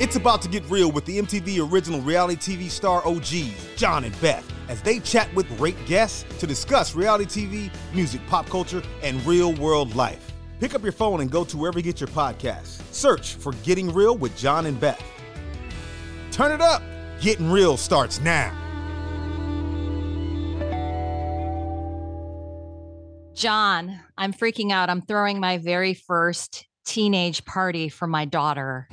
It's about to get real with the MTV original reality TV star OGs, Jon and Beth, as they chat with great guests to discuss reality TV, music, pop culture, and real world life. Pick up your phone and go to wherever you get your podcasts. Search for Getting Real with Jon and Beth. Turn it up. Getting Real starts now. Jon, I'm freaking out. I'm throwing my very first teenage party for my daughter.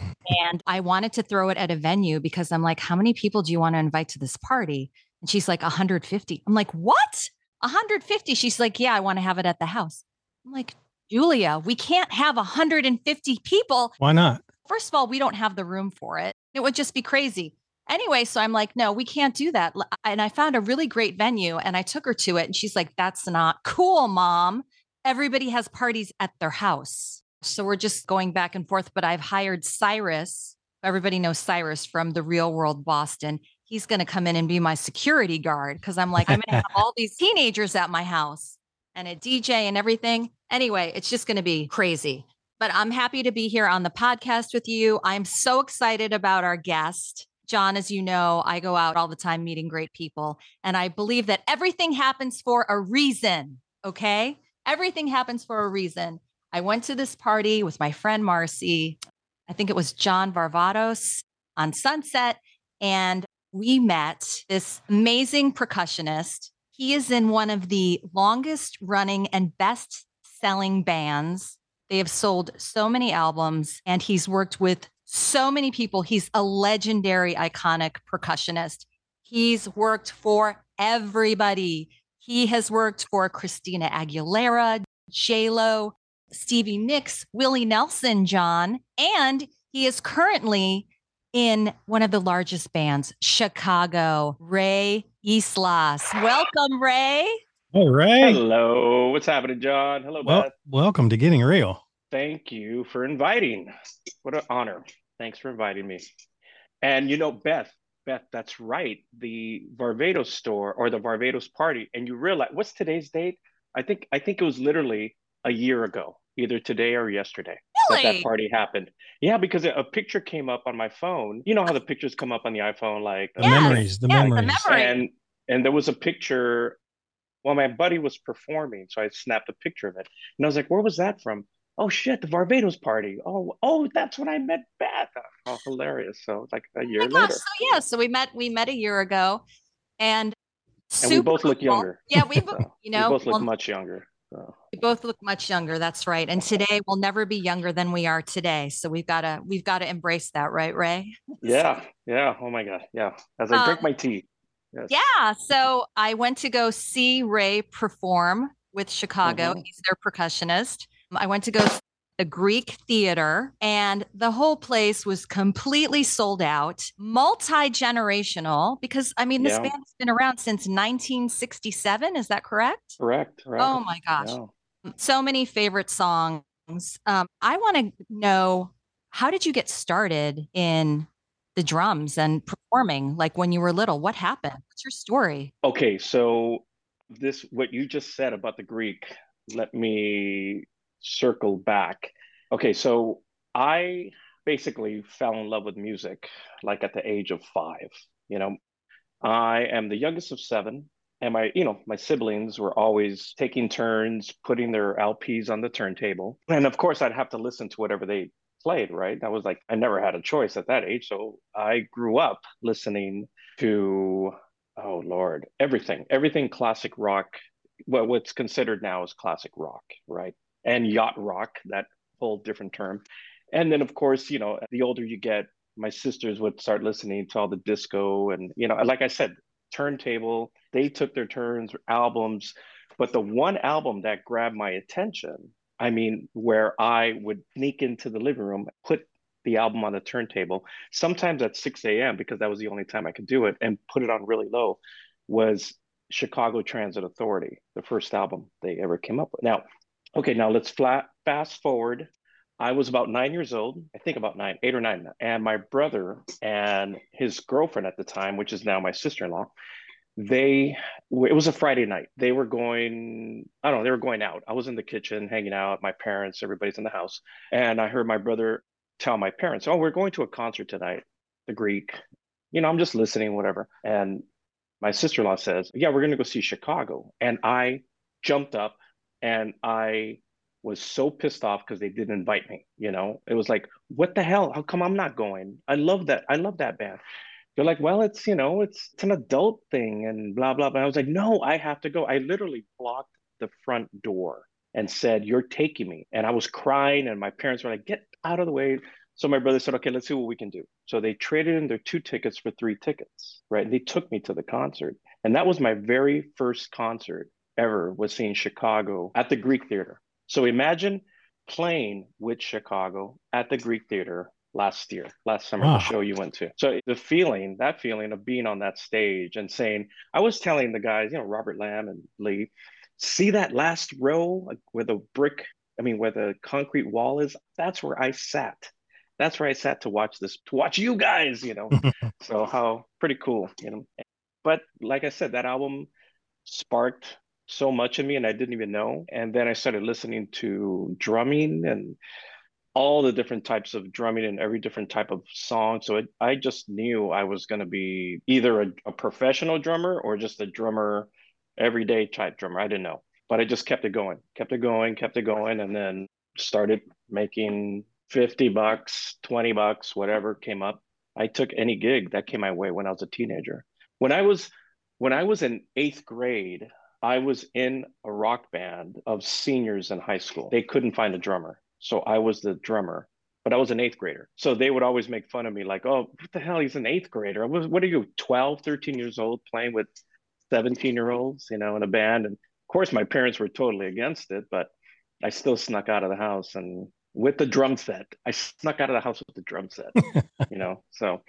And I wanted to throw it at a venue because I'm like, how many people do you want to invite to this party? And she's like, 150. I'm like, what? 150? She's like, yeah, I want to have it at the house. I'm like, Julia, we can't have 150 people. Why not? First of all, we don't have the room for it. It would just be crazy. Anyway, so I'm like, no, we can't do that. And I found a really great venue and I took her to it. And she's like, that's not cool, mom. Everybody has parties at their house. So we're just going back and forth. But I've hired Cyrus. Everybody knows Cyrus from the real world Boston. He's going to come in and be my security guard because I'm like, I'm going to have all these teenagers at my house and a DJ and everything. Anyway, it's just going to be crazy. But I'm happy to be here on the podcast with you. I'm so excited about our guest. Jon, as you know, I go out all the time meeting great people, and I believe that everything happens for a reason. Okay. Everything happens for a reason. I went to this party with my friend Marcy. I think it was John Varvatos on Sunset. And we met this amazing percussionist. He is in one of the longest running and best selling bands. They have sold so many albums, and he's worked with so many people. He's a legendary, iconic percussionist. He's worked for everybody. He has worked for Christina Aguilera, J Lo, Stevie Nicks, Willie Nelson, Jon, and he is currently in one of the largest bands, Chicago, Ray Yslas. Welcome, Ray. All right. Hello. What's happening, Jon? Hello, Well, Beth. welcome to Getting Real. Thank you for inviting. What an honor. Thanks for inviting me. And you know, Beth, Beth, that's right. The Varvatos store or the Varvatos party. And you realize what's today's date? I think I think it was literally a year ago, either today or yesterday. That Really? that party happened. Yeah, because a, a picture came up on my phone. You know how the pictures come up on the iPhone, like The Yes, memories, the yes, the memories. memory. and and there was a picture well my buddy was performing so i snapped a picture of it and i was like where was that from oh shit the varvatos party oh oh that's when i met beth oh hilarious so like a oh year Oh later gosh. So yeah, so we met we met a year ago and and we super both look cool. younger Yeah, we so you know, we both look well, much younger so we both look much younger. That's right. And today we'll never be younger than we are today. So we've got to we've got to embrace that, right, Ray? yeah yeah oh my god yeah as i drink Um, my tea yes. Yeah. So I went to go see Ray perform with Chicago. Mhm. He's their percussionist. I went to go the Greek theater, and the whole place was completely sold out, multi generational. Because I mean, this Yeah. band has been around since 1967. Is that correct? correct correct Oh my gosh. Yeah. So many favorite songs. Um, I want to know how did you get started in the drums and performing like when you were little? What happened? What's your story? Okay, so this what you just said about the Greek, let me circle back. Okay, so I basically fell in love with music like at the age of 5, you know. I am the youngest of 7 and my you know my siblings were always taking turns putting their lps on the turntable and of course i'd have to listen to whatever they played right that was like i never had a choice at that age so i grew up listening to oh lord everything everything classic rock what what's considered now is classic rock right and yacht rock that whole different term and then of course you know the older you get my sisters would start listening to all the disco and you know like i said turntable. They took their turns, albums. But the one album that grabbed my attention, I mean, where I would sneak into the living room, put the album on the turntable, sometimes at 6 a.m., because that was the only time I could do it, and put it on really low, was Chicago Transit Authority, the first album they ever came up with. Now, okay, now let's flat fast forward I was about nine years old, I think about nine, eight or nine. And my brother and his girlfriend at the time, which is now my sister in law, they, it was a Friday night. They were going, I don't know, they were going out. I was in the kitchen hanging out, my parents, everybody's in the house. And I heard my brother tell my parents, Oh, we're going to a concert tonight, the Greek. You know, I'm just listening, whatever. And my sister in law says, Yeah, we're going to go see Chicago. And I jumped up and I was so pissed off because they didn't invite me. You know, it was like, what the hell? How come I'm not going? I love that. I love that band. They're like, well, it's you know, it's it's an adult thing and blah blah blah. I was like, no, I have to go. I literally blocked the front door and said, "You're taking me." And I was crying, and my parents were like, "Get out of the way." So my brother said, "Okay, let's see what we can do." So they traded in their two tickets for three tickets, right? And they took me to the concert, and that was my very first concert ever. Was seeing Chicago at the Greek Theater. So imagine playing with Chicago at the Greek Theater last year, last summer, wow. the show you went to. So the feeling, that feeling of being on that stage and saying, I was telling the guys, you know, Robert Lamm and Lee, see that last row where the brick, I mean, where the concrete wall is, that's where I sat. That's where I sat to watch this, to watch you guys, you know. so how pretty cool, you know. But like I said, that album sparked so much in me and I didn't even know. And then I started listening to drumming and all the different types of drumming and every different type of song. So it, I just knew I was going to be either a, a, professional drummer or just a drummer, everyday type drummer. I didn't know, but I just kept it going, kept it going, kept it going, and then started making 50 bucks, 20 bucks, whatever came up. I took any gig that came my way when I was a teenager. When I was when I was in eighth grade, I was in a rock band of seniors in high school. They couldn't find a drummer. So I was the drummer, but I was an eighth grader. So they would always make fun of me, like, oh, what the hell? He's an eighth grader. I was, what are you, 12, 13 years old playing with 17 year olds, you know, in a band? And of course, my parents were totally against it, but I still snuck out of the house and with the drum set. I snuck out of the house with the drum set, you know, so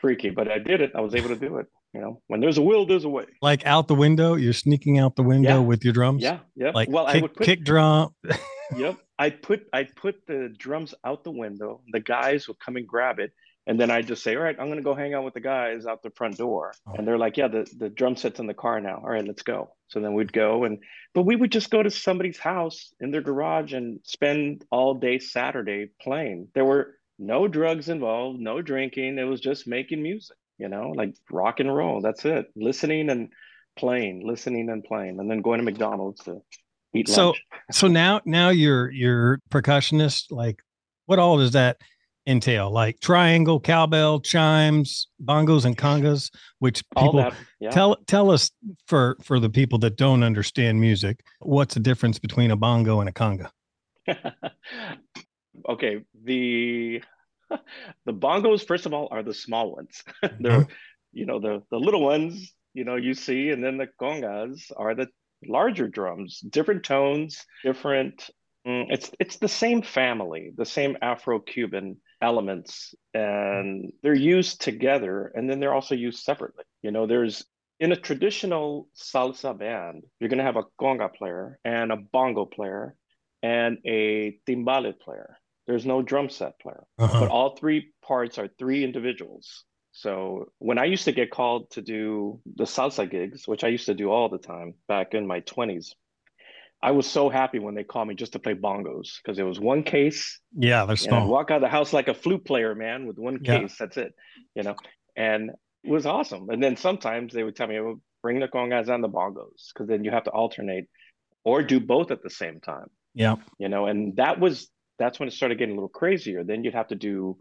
freaky, but I did it. I was able to do it. You know, when there's a will, there's a way. Like out the window, you're sneaking out the window yeah. with your drums. Yeah, yeah. Like well, kick, I would put, kick drum. yep, I put I put the drums out the window. The guys would come and grab it, and then I just say, "All right, I'm gonna go hang out with the guys out the front door." Oh. And they're like, "Yeah, the the drum set's in the car now. All right, let's go." So then we'd go, and but we would just go to somebody's house in their garage and spend all day Saturday playing. There were no drugs involved, no drinking. It was just making music you know, like rock and roll. That's it. Listening and playing, listening and playing, and then going to McDonald's to eat so, lunch. So now, now you're you're percussionist. Like, what all does that entail? Like triangle, cowbell, chimes, bongos, and congas. Which people that, yeah. tell tell us for for the people that don't understand music, what's the difference between a bongo and a conga? okay, the the bongos, first of all, are the small ones. They're, mm-hmm. you know, the the little ones, you know, you see, and then the congas are the larger drums, different tones, different. Mm, it's it's the same family, the same Afro-Cuban elements, and they're used together, and then they're also used separately. You know, there's in a traditional salsa band, you're going to have a conga player and a bongo player and a timbale player. There's no drum set player, uh-huh. but all three parts are three individuals. So when I used to get called to do the salsa gigs, which I used to do all the time back in my 20s, I was so happy when they called me just to play bongos because it was one case. Yeah, they're small. Walk out of the house like a flute player, man, with one case. Yeah. That's it, you know. And it was awesome. And then sometimes they would tell me, well, "Bring the congas and the bongos," because then you have to alternate or do both at the same time. Yeah, you know. And that was that's when it started getting a little crazier. Then you'd have to do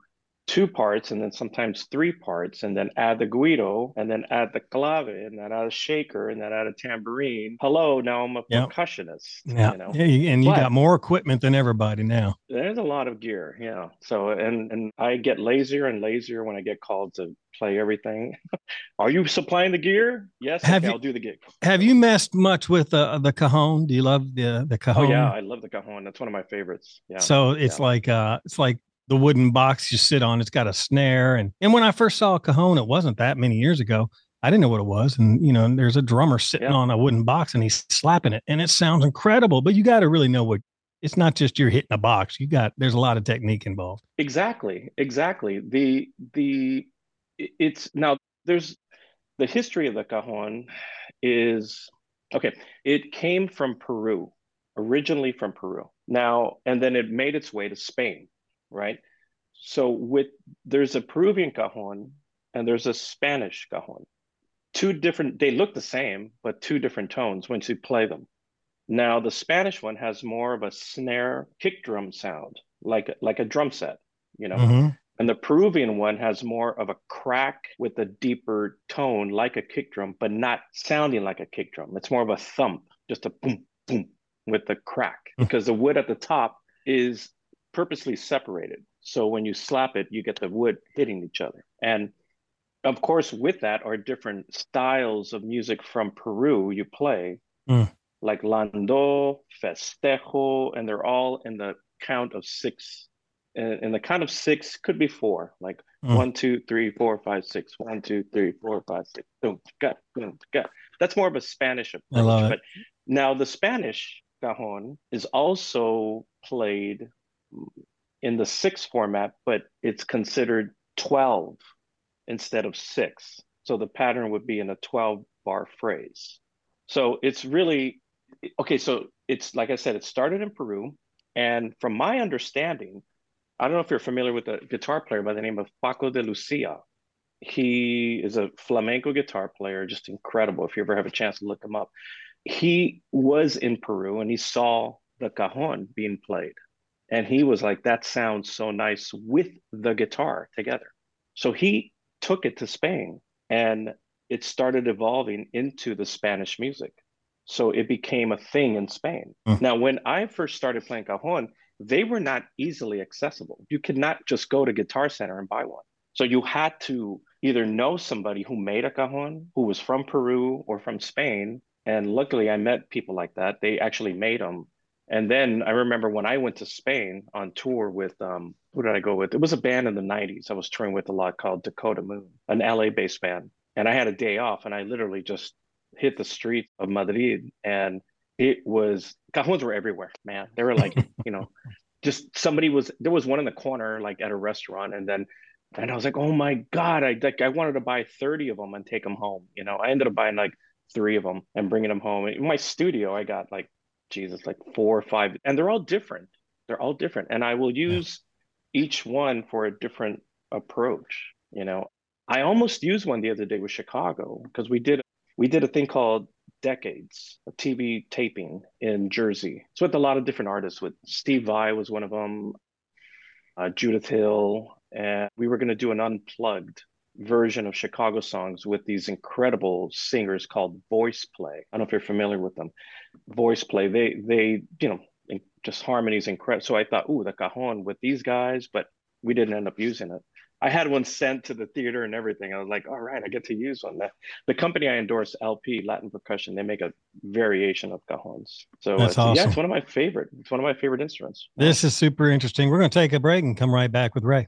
two parts and then sometimes three parts and then add the guiro and then add the clave and then add a shaker and then add a tambourine. Hello, now I'm a yep. percussionist. Yeah. You know? yeah and you but got more equipment than everybody now. There's a lot of gear. Yeah. So and and I get lazier and lazier when I get called to play everything. Are you supplying the gear? Yes. Have okay, you, I'll do the gig. Have you messed much with uh, the cajon? Do you love the the cajon? Oh yeah, I love the cajon. That's one of my favorites. Yeah. So it's yeah. like uh it's like the wooden box you sit on. It's got a snare. And and when I first saw a cajon, it wasn't that many years ago. I didn't know what it was. And you know, there's a drummer sitting yeah. on a wooden box and he's slapping it. And it sounds incredible. But you got to really know what it's not just you're hitting a box. You got there's a lot of technique involved. Exactly. Exactly. The the it's now there's the history of the cajon is okay. It came from Peru, originally from Peru. Now, and then it made its way to Spain right? So with there's a Peruvian cajon and there's a Spanish cajon. Two different, they look the same, but two different tones once you play them. Now the Spanish one has more of a snare kick drum sound, like like a drum set, you know. Mm-hmm. And the Peruvian one has more of a crack with a deeper tone, like a kick drum, but not sounding like a kick drum. It's more of a thump, just a boom, boom with the crack, hmm. because the wood at the top is purposely separated. So when you slap it, you get the wood hitting each other. And of course, with that are different styles of music from Peru you play, mm. like Landó, Festejo, and they're all in the count of six. In the count of six could be four, like mm. one, two, three, four, five, six. One, two, three, four, five, six. Boom, got, boom, got. That's more of a Spanish approach. But now the Spanish cajon is also played in the six format, but it's considered 12 instead of six. So the pattern would be in a 12 bar phrase. So it's really okay. So it's like I said, it started in Peru. And from my understanding, I don't know if you're familiar with a guitar player by the name of Paco de Lucia. He is a flamenco guitar player, just incredible. If you ever have a chance to look him up, he was in Peru and he saw the cajon being played and he was like, that sounds so nice with the guitar together. So he took it to Spain and it started evolving into the Spanish music. So it became a thing in Spain. Mm. Now, when I first started playing cajon, they were not easily accessible. You could not just go to Guitar Center and buy one. So you had to either know somebody who made a cajon who was from Peru or from Spain. And luckily, I met people like that. They actually made them and then I remember when I went to Spain on tour with um, who did I go with? It was a band in the 90s I was touring with a lot called Dakota Moon, an LA based band. And I had a day off and I literally just hit the streets of Madrid and it was cajons were everywhere, man. They were like, you know, just somebody was there was one in the corner like at a restaurant and then and I was like, oh my God, I like I wanted to buy 30 of them and take them home. You know, I ended up buying like three of them and bringing them home. In my studio, I got like Jesus, like four or five, and they're all different. They're all different. And I will use yeah. each one for a different approach. You know, I almost used one the other day with Chicago because we did we did a thing called Decades, a TV taping in Jersey. It's with a lot of different artists. With Steve Vai was one of them, uh, Judith Hill, and we were going to do an unplugged version of Chicago songs with these incredible singers called Voice Play. I don't know if you're familiar with them. Voice Play. They they you know just harmonies incredible. So I thought, ooh, the cajon with these guys, but we didn't end up using it. I had one sent to the theater and everything. I was like, all right, I get to use one. That the company I endorse, LP Latin Percussion, they make a variation of cajons. So That's awesome. yeah, it's one of my favorite. It's one of my favorite instruments. This is super interesting. We're going to take a break and come right back with Ray.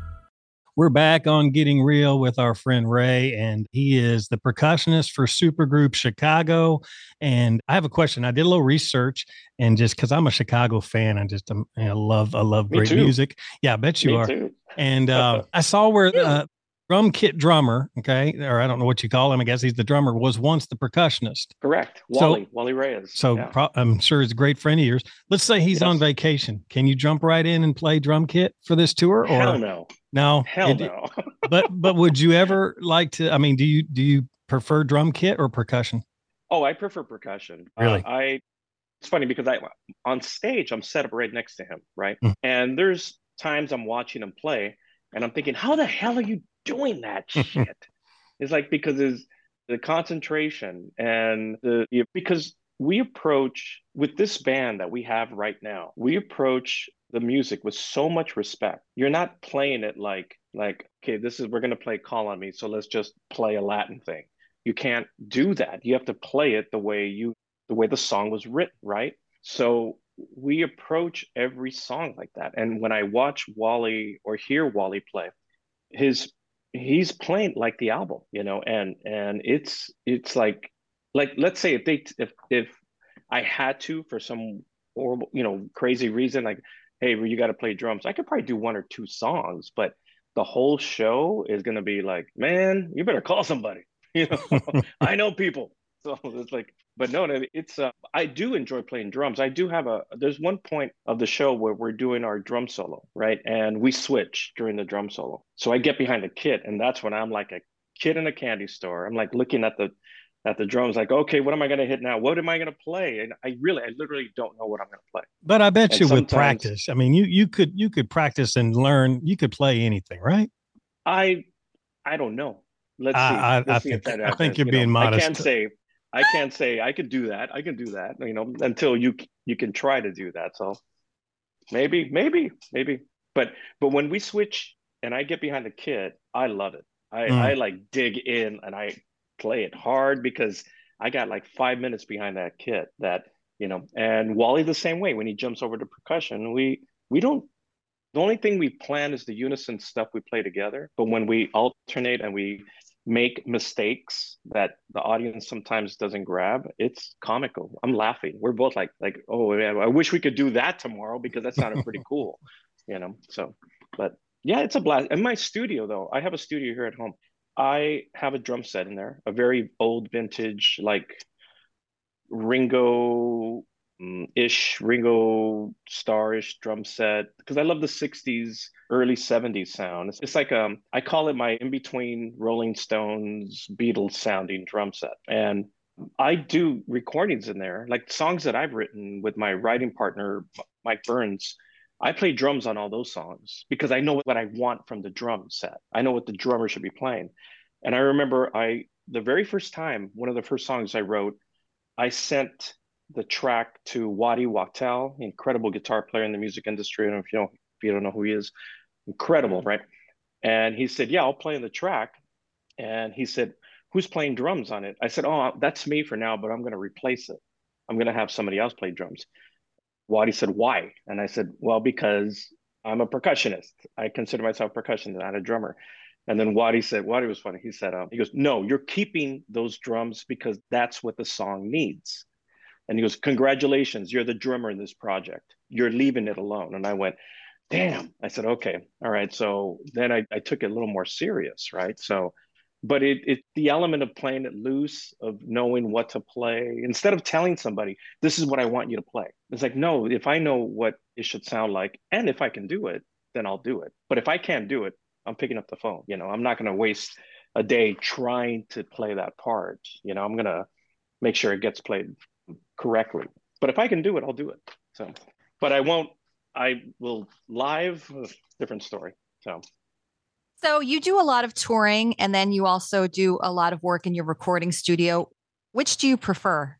We're back on Getting Real with our friend Ray, and he is the percussionist for Supergroup Chicago. And I have a question. I did a little research, and just because I'm a Chicago fan, I just um, I love I love great music. Yeah, I bet you Me are. Too. And uh, I saw where uh, drum kit drummer, okay, or I don't know what you call him. I guess he's the drummer. Was once the percussionist. Correct. Wally. So, Wally Reyes. So yeah. pro- I'm sure he's a great friend of yours. Let's say he's yes. on vacation. Can you jump right in and play drum kit for this tour? Or Hell no. No, hell no. but but would you ever like to? I mean, do you do you prefer drum kit or percussion? Oh, I prefer percussion. Really? Uh, I. It's funny because I on stage I'm set up right next to him, right? Mm. And there's times I'm watching him play, and I'm thinking, how the hell are you doing that shit? it's like because it's the concentration and the because we approach with this band that we have right now we approach the music with so much respect. You're not playing it like like okay this is we're going to play call on me so let's just play a latin thing. You can't do that. You have to play it the way you the way the song was written right? So we approach every song like that. And when i watch wally or hear wally play his he's playing like the album you know and and it's it's like like let's say if they if if I had to for some horrible you know crazy reason like hey well, you got to play drums I could probably do one or two songs but the whole show is going to be like man you better call somebody you know? I know people. So it's like but no no it's uh, I do enjoy playing drums. I do have a there's one point of the show where we're doing our drum solo right? And we switch during the drum solo. So I get behind the kit and that's when I'm like a kid in a candy store. I'm like looking at the at the drums like okay what am i going to hit now? What am i going to play? And i really i literally don't know what i'm going to play. But i bet and you with practice i mean you you could you could practice and learn you could play anything right? I i don't know. Let's see. I, let's I, see think, I think you're you being know, modest. i can't say i can't say i could do that. I can do that you know until you you can try to do that. So maybe maybe maybe. But but when we switch and i get behind the kit i love it. I mm. i like dig in and i play it hard because I got like five minutes behind that kit that, you know, and Wally the same way when he jumps over to percussion, we we don't the only thing we plan is the unison stuff we play together. But when we alternate and we make mistakes that the audience sometimes doesn't grab, it's comical. I'm laughing. We're both like, like, oh, I wish we could do that tomorrow because that sounded pretty cool, you know. So, but yeah, it's a blast. In my studio, though, I have a studio here at home. I have a drum set in there, a very old vintage, like Ringo mm, ish, Ringo Starr-ish drum set because I love the 60s, early 70s sound. It's, it's like um I call it my in-between Rolling Stones, Beatles sounding drum set. And I do recordings in there, like songs that I've written with my writing partner, Mike Burns. I play drums on all those songs because I know what I want from the drum set. I know what the drummer should be playing. And I remember I the very first time, one of the first songs I wrote, I sent the track to Waddy Wachtel, incredible guitar player in the music industry. I don't know if you know if you don't know who he is, incredible, mm-hmm. right? And he said, "Yeah, I'll play in the track." And he said, "Who's playing drums on it?" I said, "Oh, that's me for now, but I'm going to replace it. I'm going to have somebody else play drums." Waddy said, "Why?" And I said, "Well, because I'm a percussionist. I consider myself a percussionist, not a drummer." And then Waddy said, Waddy was funny. He said, um, he goes, no, you're keeping those drums because that's what the song needs. And he goes, congratulations, you're the drummer in this project. You're leaving it alone. And I went, damn. I said, okay, all right. So then I, I took it a little more serious, right? So, but it, it the element of playing it loose, of knowing what to play, instead of telling somebody, this is what I want you to play. It's like, no, if I know what it should sound like, and if I can do it, then I'll do it. But if I can't do it, I'm picking up the phone. You know, I'm not going to waste a day trying to play that part. You know, I'm going to make sure it gets played correctly. But if I can do it, I'll do it. So, but I won't. I will live. Different story. So. So you do a lot of touring, and then you also do a lot of work in your recording studio. Which do you prefer?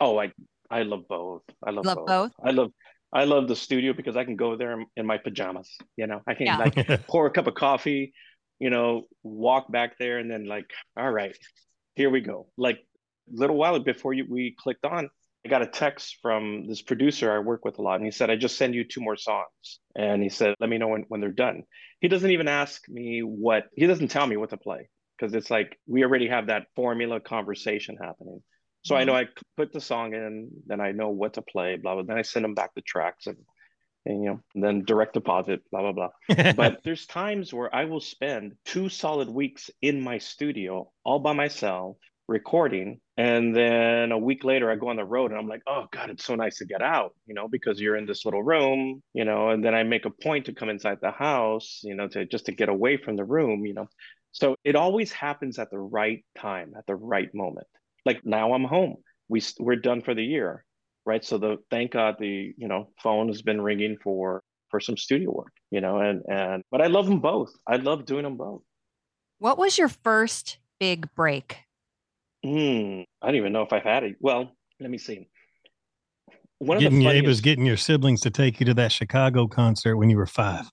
Oh, I I love both. I love, love both. both. I love I love the studio because I can go there in my pajamas. You know, I can yeah. like pour a cup of coffee, you know, walk back there, and then like, all right, here we go. Like a little while before you, we clicked on, I got a text from this producer I work with a lot, and he said, "I just send you two more songs," and he said, "Let me know when when they're done." He doesn't even ask me what he doesn't tell me what to play because it's like we already have that formula conversation happening. So mm-hmm. I know I put the song in, then I know what to play, blah blah. Then I send them back the tracks and, and you know, and then direct deposit, blah blah blah. but there's times where I will spend two solid weeks in my studio all by myself recording and then a week later i go on the road and i'm like oh god it's so nice to get out you know because you're in this little room you know and then i make a point to come inside the house you know to just to get away from the room you know so it always happens at the right time at the right moment like now I'm home. We we're done for the year, right? So the thank God the you know phone has been ringing for for some studio work, you know, and and but I love them both. I love doing them both. What was your first big break? Hmm, I don't even know if I've had it. Well, let me see. One getting of the funniest... was getting your siblings to take you to that Chicago concert when you were five.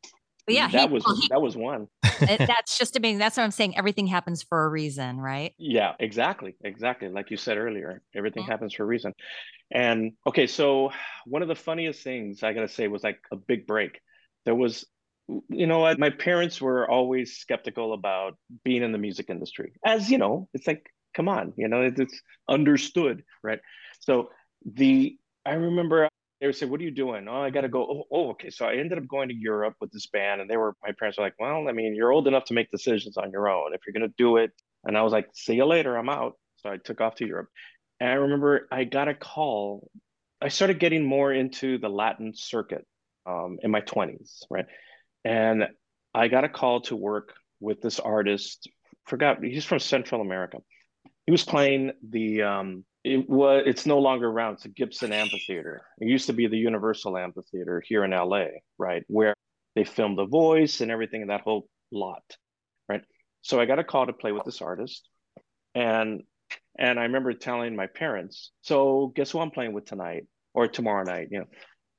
But yeah, that he, was he, that was one. that's just amazing. That's what I'm saying. Everything happens for a reason, right? Yeah, exactly, exactly. Like you said earlier, everything mm-hmm. happens for a reason. And okay, so one of the funniest things I gotta say was like a big break. There was, you know, what my parents were always skeptical about being in the music industry, as you know, it's like, come on, you know, it's understood, right? So the I remember they would say, "What are you doing?" Oh, I got to go. Oh, oh, okay. So I ended up going to Europe with this band, and they were my parents were like, "Well, I mean, you're old enough to make decisions on your own. If you're gonna do it," and I was like, "See you later. I'm out." So I took off to Europe, and I remember I got a call. I started getting more into the Latin circuit um, in my 20s, right? And I got a call to work with this artist. Forgot he's from Central America. He was playing the um, it was it's no longer around it's a gibson amphitheater. It used to be the universal amphitheater here in la right where they filmed the voice and everything in that whole lot right? So i got a call to play with this artist and and i remember telling my parents so guess who i'm playing with tonight or tomorrow night? You know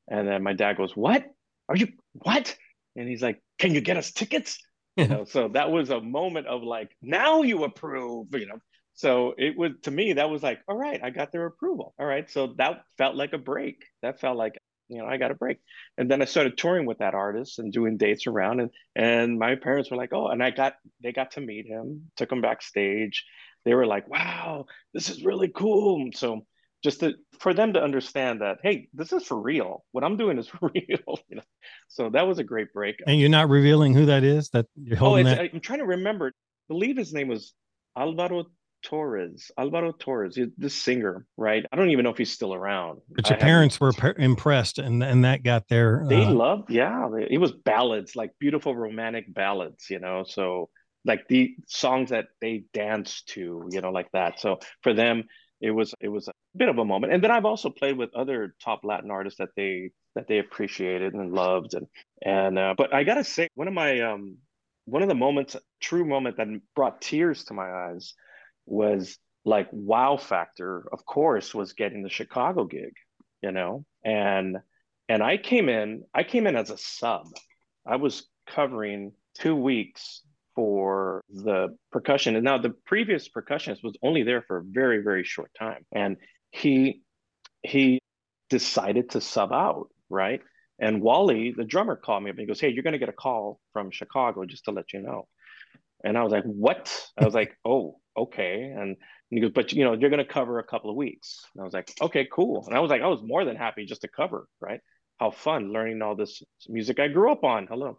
and then my dad goes what? Are you what? And he's like can you get us tickets? You know so that was a moment of like now you approve you know so it was to me that was like all right i got their approval. All right so that felt like a break. That felt like you know i got a break. And then i started touring with that artist and doing dates around and and my parents were like oh and i got they got to meet him took him backstage. They were like wow this is really cool. So just to, for them to understand that hey this is for real. What i'm doing is real you know. So that was a great break. And you're not revealing who that is that you're oh, holding oh, that i'm trying to remember. I believe his name was alvaro Torres, Alvaro Torres, the singer, right? I don't even know if he's still around. But your I parents were impressed, and and that got their. They uh... loved, yeah. It was ballads, like beautiful romantic ballads, you know. So like the songs that they danced to, you know, like that. So for them, it was it was a bit of a moment. And then I've also played with other top Latin artists that they that they appreciated and loved, and and uh, but I gotta say, one of my um one of the moments, true moment that brought tears to my eyes was like wow factor of course was getting the chicago gig you know? And and i came in i came in as a sub. I was covering two weeks for the percussion. And now the previous percussionist was only there for a very very short time. And he he decided to sub out right? And wally the drummer called me up and he goes hey you're going to get a call from chicago just to let you know. And I was like, what? I was like, oh, okay. And, he goes, but you know, you're going to cover a couple of weeks. And I was like, okay, cool. And I was like, I was more than happy just to cover, right? How fun learning all this music I grew up on. Hello.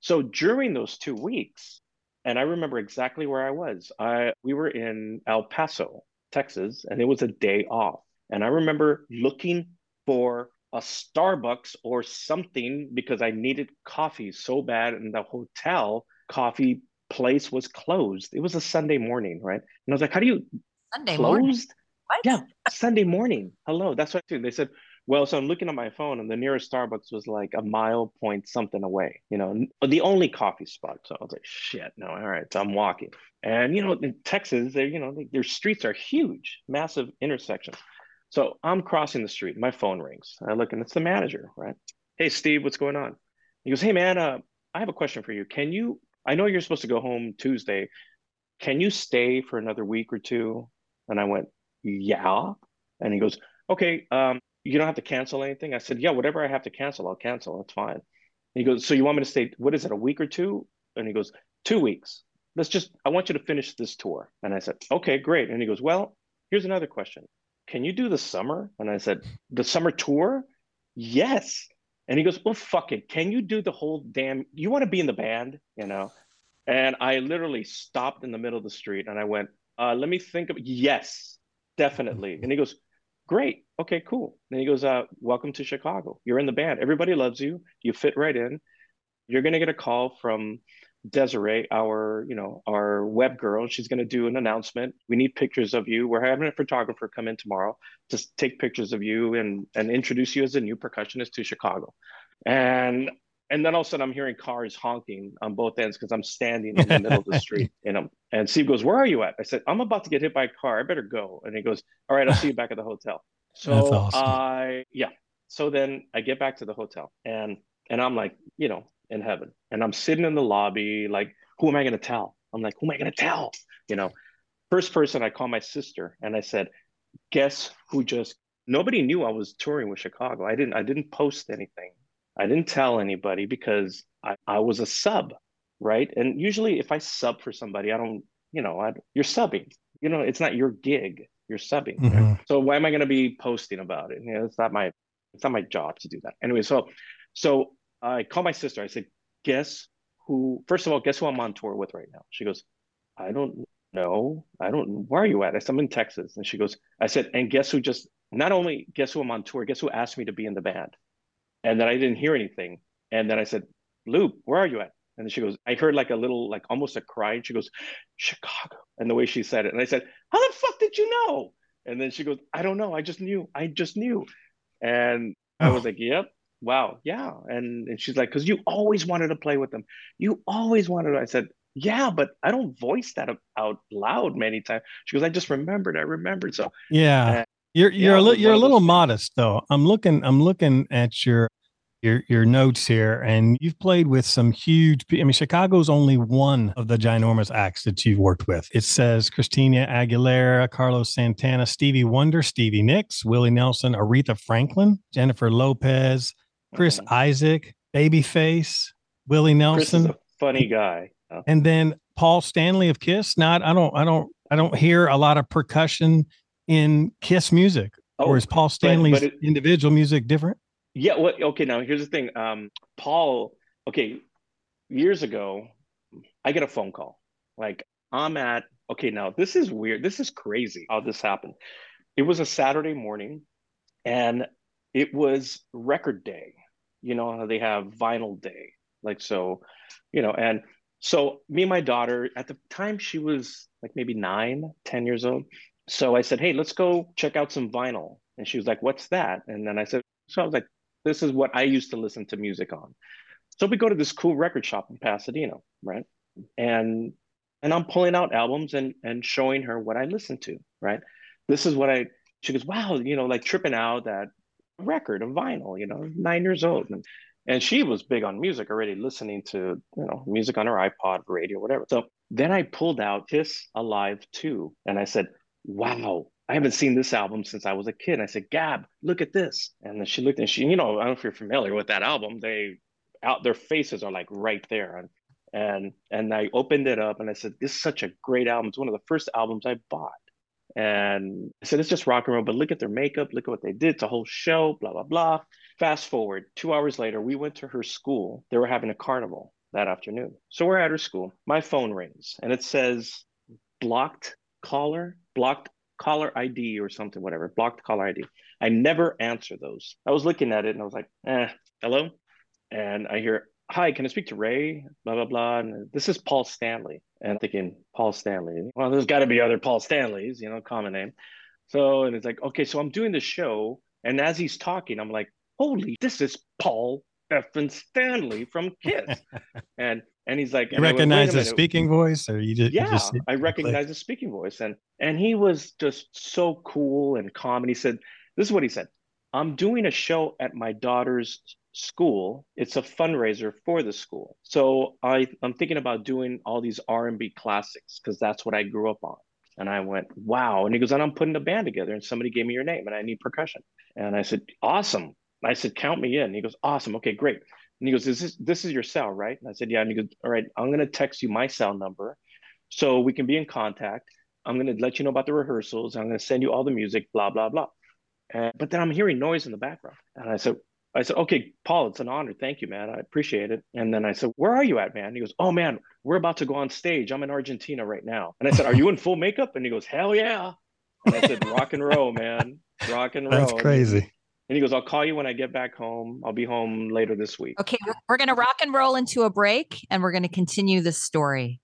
So during those two weeks, and I remember exactly where I was. I we were in El Paso, Texas, and it was a day off. And I remember looking for a Starbucks or something because I needed coffee so bad, and the hotel coffee place was closed. It was a Sunday morning, right? And I was like, how do you Sunday closed? Morning? What? Yeah, Sunday morning. Hello. That's what I do. They said, well, so I'm looking at my phone and the nearest Starbucks was like a mile point something away, you know, the only coffee spot. So I was like, shit, no, all right. So I'm walking. And, you know, in Texas, they're you know, they, their streets are huge, massive intersections. So I'm crossing the street. My phone rings. I look and it's the manager, right? Hey, Steve, what's going on? He goes, hey, man, uh, I have a question for you. Can you I know you're supposed to go home Tuesday. Can you stay for another week or two? And I went, Yeah. And he goes, Okay, um, you don't have to cancel anything. I said, Yeah, whatever I have to cancel, I'll cancel. That's fine. And he goes, So you want me to stay, what is it, a week or two? And he goes, Two weeks. Let's just, I want you to finish this tour. And I said, Okay, great. And he goes, Well, here's another question. Can you do the summer? And I said, The summer tour? Yes. And he goes, Well, fuck it. Can you do the whole damn you want to be in the band? You know? And I literally stopped in the middle of the street and I went, uh, let me think of yes, definitely. And he goes, Great. Okay, cool. And he goes, uh, welcome to Chicago. You're in the band. Everybody loves you. You fit right in. You're gonna get a call from Desiree, our, you know, our web girl. She's gonna do an announcement. We need pictures of you. We're having a photographer come in tomorrow to take pictures of you and and introduce you as a new percussionist to Chicago. And and then all of a sudden I'm hearing cars honking on both ends because I'm standing in the middle of the street. And I'm, and Steve goes, "Where are you at?" I said, "I'm about to get hit by a car. I better go." And he goes, "All right, I'll see you back at the hotel." So awesome. I yeah. So then I get back to the hotel and and I'm like, you know, in heaven. And I'm sitting in the lobby, like, who am I gonna tell? I'm like, who am I gonna tell? You know, first person I call my sister and I said, guess who just nobody knew I was touring with Chicago. I didn't I didn't post anything. I didn't tell anybody because I, I was a sub, right? And usually if I sub for somebody, I don't, you know, I, you're subbing. You know, it's not your gig. You're subbing. Mm-hmm. Right? So why am I going to be posting about it? You know, it's not my it's not my job to do that. Anyway, so so I call my sister. I said, guess who? First of all, guess who I'm on tour with right now? She goes, I don't know. I don't. Where are you at? I said, I'm in Texas. And she goes, I said, and guess who just not only guess who I'm on tour. Guess who asked me to be in the band? And then I didn't hear anything. And then I said, Luke, where are you at? And then she goes, I heard like a little, like almost a cry. And she goes, Chicago. And the way she said it. And I said, How the fuck did you know? And then she goes, I don't know. I just knew. I just knew. And oh. I was like, Yep. Wow. Yeah. And, and she's like, Because you always wanted to play with them. You always wanted to. I said, yeah, but I don't voice that out loud many times. She goes, I just remembered. I remembered. So yeah, you're you're yeah, a li- you're a little modest though. I'm looking I'm looking at your your your notes here, and you've played with some huge. I mean, Chicago's only one of the ginormous acts that you've worked with. It says Christina Aguilera, Carlos Santana, Stevie Wonder, Stevie Nicks, Willie Nelson, Aretha Franklin, Jennifer Lopez, Chris mm-hmm. Isaak, Babyface, Willie Nelson. funny guy. And then Paul Stanley of Kiss. Not I don't I don't I don't hear a lot of percussion in Kiss music, oh, or is Paul Stanley's but, but it, individual music different? Yeah. Well, okay. Now here's the thing. Um, Paul. Okay, years ago, I get a phone call. Like I'm at Okay, now this is weird. This is crazy how this happened. It was a Saturday morning and it was record day. You know they have vinyl day. Like so, you know, and so me and my daughter at the time she was like maybe nine, ten years old. So I said, Hey, let's go check out some vinyl. And she was like, What's that? And then I said, So I was like, This is what I used to listen to music on. So we go to this cool record shop in Pasadena, right? And and I'm pulling out albums and and showing her what I listen to, right? This is what I she goes, Wow, you know, like tripping out that record of vinyl, you know, nine years old. And and she was big on music already, listening to, you know, music on her iPod, radio, whatever. So then I pulled out Kiss Alive 2 and I said, Wow, I haven't seen this album since I was a kid. And I said, Gab, look at this. And then she looked and she, you know, I don't know if you're familiar with that album. They out their faces are like right there. And and and I opened it up and I said, This is such a great album. It's one of the first albums I bought. And I said, It's just rock and roll, but look at their makeup, look at what they did. It's a whole show, blah, blah, blah. Fast forward, two hours later, we went to her school. They were having a carnival that afternoon. So we're at her school. My phone rings and it says blocked caller, blocked caller ID or something, whatever, blocked caller ID. I never answer those. I was looking at it and I was like, eh, hello? And I hear, hi, can I speak to Ray? Blah, blah, blah. And this is Paul Stanley. And I'm thinking, Paul Stanley. Well, there's got to be other Paul Stanleys, you know, common name. So, and it's like, okay, so I'm doing the show. And as he's talking, I'm like, holy, this is Paul effing Stanley from Kiss. and and he's like, you recognize the speaking voice, or you just yeah, just I recognize the speaking voice, and and he was just so cool and calm. And he said, this is what he said: I'm doing a show at my daughter's school. It's a fundraiser for the school, so I I'm thinking about doing all these R&B classics because that's what I grew up on. And I went, wow. And he goes, and I'm putting a band together, and somebody gave me your name, and I need percussion. And I said, awesome. I said, count me in. He goes, awesome. Okay, great. And he goes, is this this is your cell, right? And I said, yeah. And he goes, all right, I'm gonna text you my cell number so we can be in contact. I'm gonna let you know about the rehearsals. I'm gonna send you all the music, blah, blah, blah. And, but then I'm hearing noise in the background. And I said, I said, okay, Paul, it's an honor. Thank you, man. I appreciate it. And then I said, where are you at, man? he goes, oh, man, we're about to go on stage. I'm in Argentina right now. And I said, are you in full makeup? And he goes, hell yeah. And I said, rock and roll, man. Rock and roll. That's crazy. And he goes, I'll call you when I get back home. I'll be home later this week. Okay, we're going to rock and roll into a break and we're going to continue the story.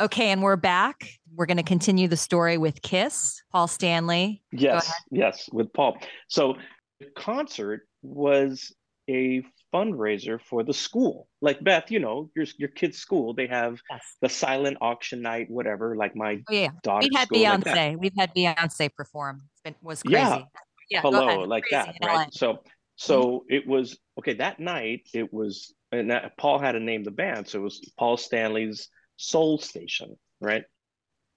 Okay, and we're back. We're going to continue the story with Kiss, Paul Stanley. Yes, yes, with Paul. So the concert was a fundraiser for the school. Like Beth, you know, your your kid's school, they have yes. the silent auction night, whatever. Like my oh, yeah, we had Beyonce. Like We've had Beyonce perform. It's been was crazy. Yeah, yeah, hello, like Crazy that, right? So, so mm-hmm. it was okay that night. It was, and that, Paul had to name the band, so it was Paul Stanley's Soul Station, right?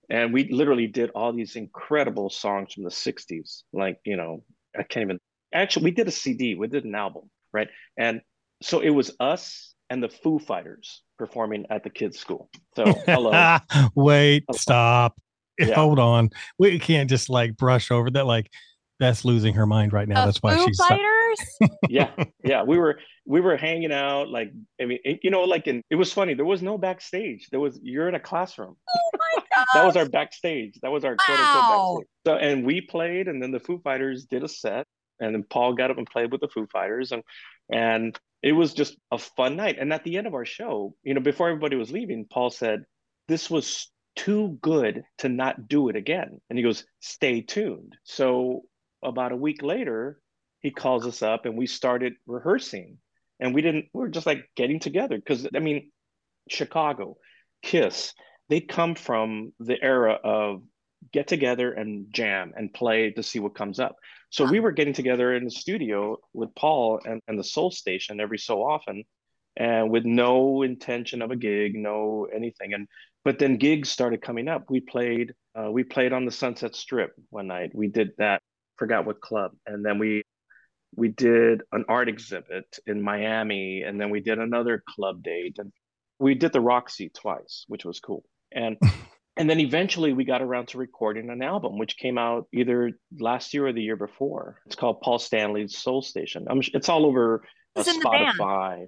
And we literally did all these incredible songs from the '60s, like you know, I can't even. Actually, we did a CD, we did an album, right? And so it was us and the Foo Fighters performing at the kids' school. So hello. Wait, hello. stop. Yeah. Hold on. We can't just like brush over that. Like that's losing her mind right now. That's why Foo she's fighters. yeah, yeah. We were we were hanging out like I mean, it, you know, like in it was funny. There was no backstage. There was you're in a classroom. Oh my god. that was our backstage. That was our wow. quote unquote backstage. So and we played, and then the Foo Fighters did a set, and then Paul got up and played with the Foo Fighters, and and it was just a fun night. And at the end of our show, you know, before everybody was leaving, Paul said, "This was." too good to not do it again. And he goes, stay tuned. So about a week later, he calls us up and we started rehearsing. And we didn't, we are just like getting together because I mean, Chicago, Kiss, they come from the era of get together and jam and play to see what comes up. So we were getting together in the studio with Paul and, and the Soul Station every so often and with no intention of a gig, no anything. And but then gigs started coming up. We played uh, we played on the Sunset Strip one night. We did that forgot what club. And then we we did an art exhibit in Miami, and then we did another club date, and we did the Roxy twice, which was cool. And and then eventually we got around to recording an album, which came out either last year or the year before. It's called Paul Stanley's Soul Station. I'm, it's all over uh, Spotify.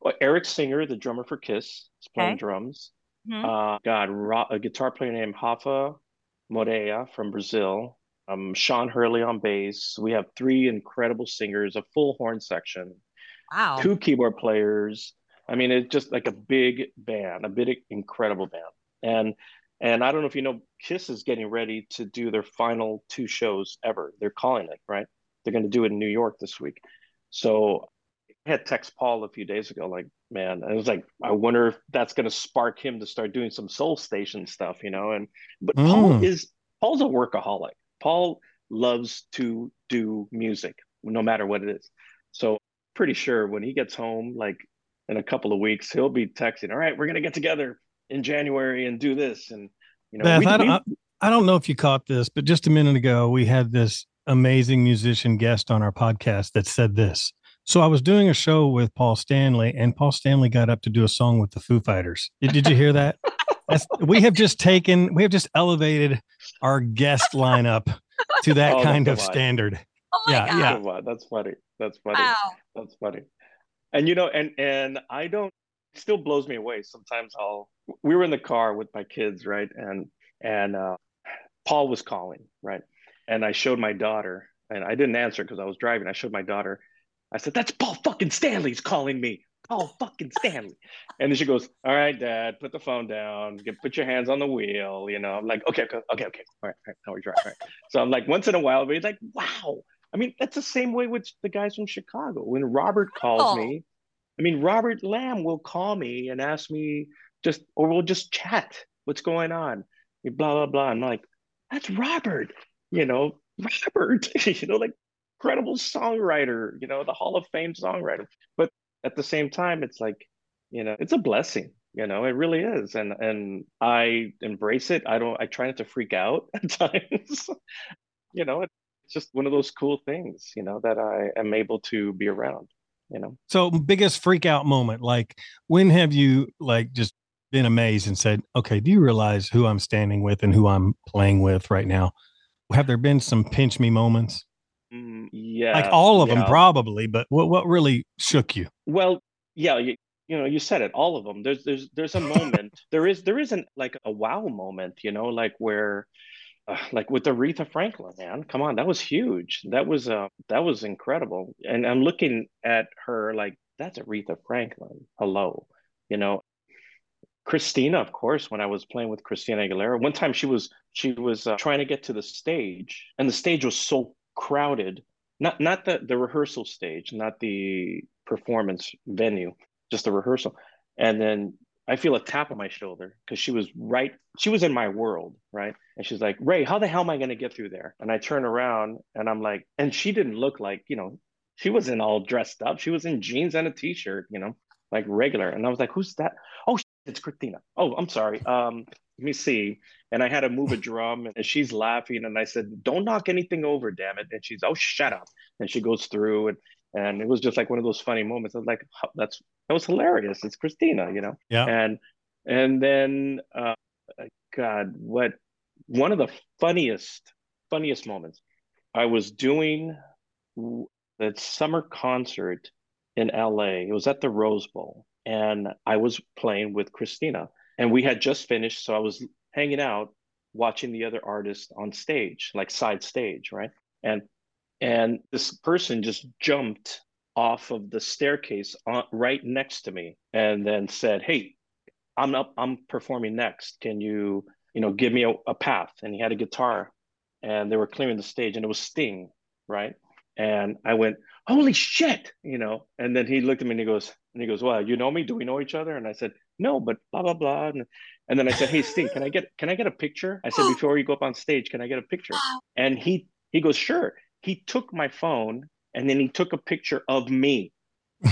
Well, Eric Singer, the drummer for Kiss, is playing okay. drums. Mm-hmm. Uh, God, a guitar player named Rafa Moreira from Brazil. Um, Sean Hurley on bass. We have three incredible singers, a full horn section. Wow. Two keyboard players. I mean, it's just like a big band, a big incredible band. And and I don't know if you know, Kiss is getting ready to do their final two shows ever. They're calling it, right? They're going to do it in New York this week. So I had text Paul a few days ago, like, man, I was like, I wonder if that's going to spark him to start doing some Soul Station stuff, you know? And but mm. Paul is Paul's a workaholic. Paul loves to do music, no matter what it is. So pretty sure when he gets home, like in a couple of weeks, he'll be texting, all right, we're going to get together in January and do this. And, you know, Beth, we, I, don't, we, I don't know if you caught this, but just a minute ago, we had this amazing musician guest on our podcast that said this. So I was doing a show with Paul Stanley, and Paul Stanley got up to do a song with the Foo Fighters. Did, did you hear that? That's, we have just taken, we have just elevated our guest lineup to that oh, kind of standard. Oh yeah, God. yeah. That's funny. That's funny. Wow. That's funny. And you know, and and I don't. still blows me away. Sometimes I'll. We were in the car with my kids, right, and and uh, Paul was calling, right, and I showed my daughter, and I didn't answer because I was driving. I showed my daughter. I said, "That's Paul fucking Stanley's calling me." Paul fucking Stanley. And then she goes, All right, dad, put the phone down, get put your hands on the wheel. You know, I'm like, okay, okay, okay, okay. All right, all right, now we drive. Right. So I'm like, once in a while, but he's like, wow. I mean, that's the same way with the guys from Chicago. When Robert calls oh. me, I mean, Robert Lamm will call me and ask me just, or we'll just chat. What's going on? Blah, blah, blah. I'm like, that's Robert, you know, Robert, you know, like incredible songwriter, you know, the Hall of Fame songwriter. But at the same time, it's like, you know, it's a blessing. You know, it really is, and and I embrace it. I don't. I try not to freak out at times. you know, it's just one of those cool things. You know, that I am able to be around. You know. So biggest freak out moment, like when have you like just been amazed and said, "Okay, do you realize who I'm standing with and who I'm playing with right now?" Have there been some pinch me moments? Mm, yeah, like all of yeah. them probably. But what what really shook you? Well, yeah, you, you know, you said it. All of them. There's there's there's a moment. there is there isn't like a wow moment. You know, like where. Uh, like with Aretha Franklin, man, come on, that was huge. That was uh, that was incredible. And I'm looking at her like that's Aretha Franklin. Hello, you know, Christina, of course, when I was playing with Christina Aguilera, one time she was she was uh, trying to get to the stage, and the stage was so crowded. Not not the the rehearsal stage not the performance venue just the rehearsal. And then i feel a tap on my shoulder because she was right she was in my world right? And she's like ray how the hell am i going to get through there? And i turn around and i'm like and she didn't look like you know she wasn't all dressed up. She was in jeans and a t-shirt you know like regular. And i was like who's that? Oh it's christina oh i'm sorry um let me see. And I had to move a drum and she's laughing. And I said, don't knock anything over, damn it. And she's, oh, shut up. And she goes through and, and it was just like one of those funny moments. I was like, that's, that was hilarious. It's Christina, you know? Yeah. And, and then, uh, God, what, one of the funniest, funniest moments, I was doing that summer concert in LA. It was at the Rose Bowl. And I was playing with Christina. And we had just finished so i was hanging out watching the other artists on stage like side stage right? And and this person just jumped off of the staircase on, right next to me and then said hey i'm up i'm performing next. Can you you know give me a, a path? And he had a guitar and they were clearing the stage and it was sting right and i went holy shit you know and then he looked at me and he goes and he goes well you know me do we know each other and i said no, but blah blah blah. And, and then I said, hey Sting, can I get can I get a picture? I said before you go up on stage, can I get a picture? And he he goes, sure. He took my phone and then he took a picture of me.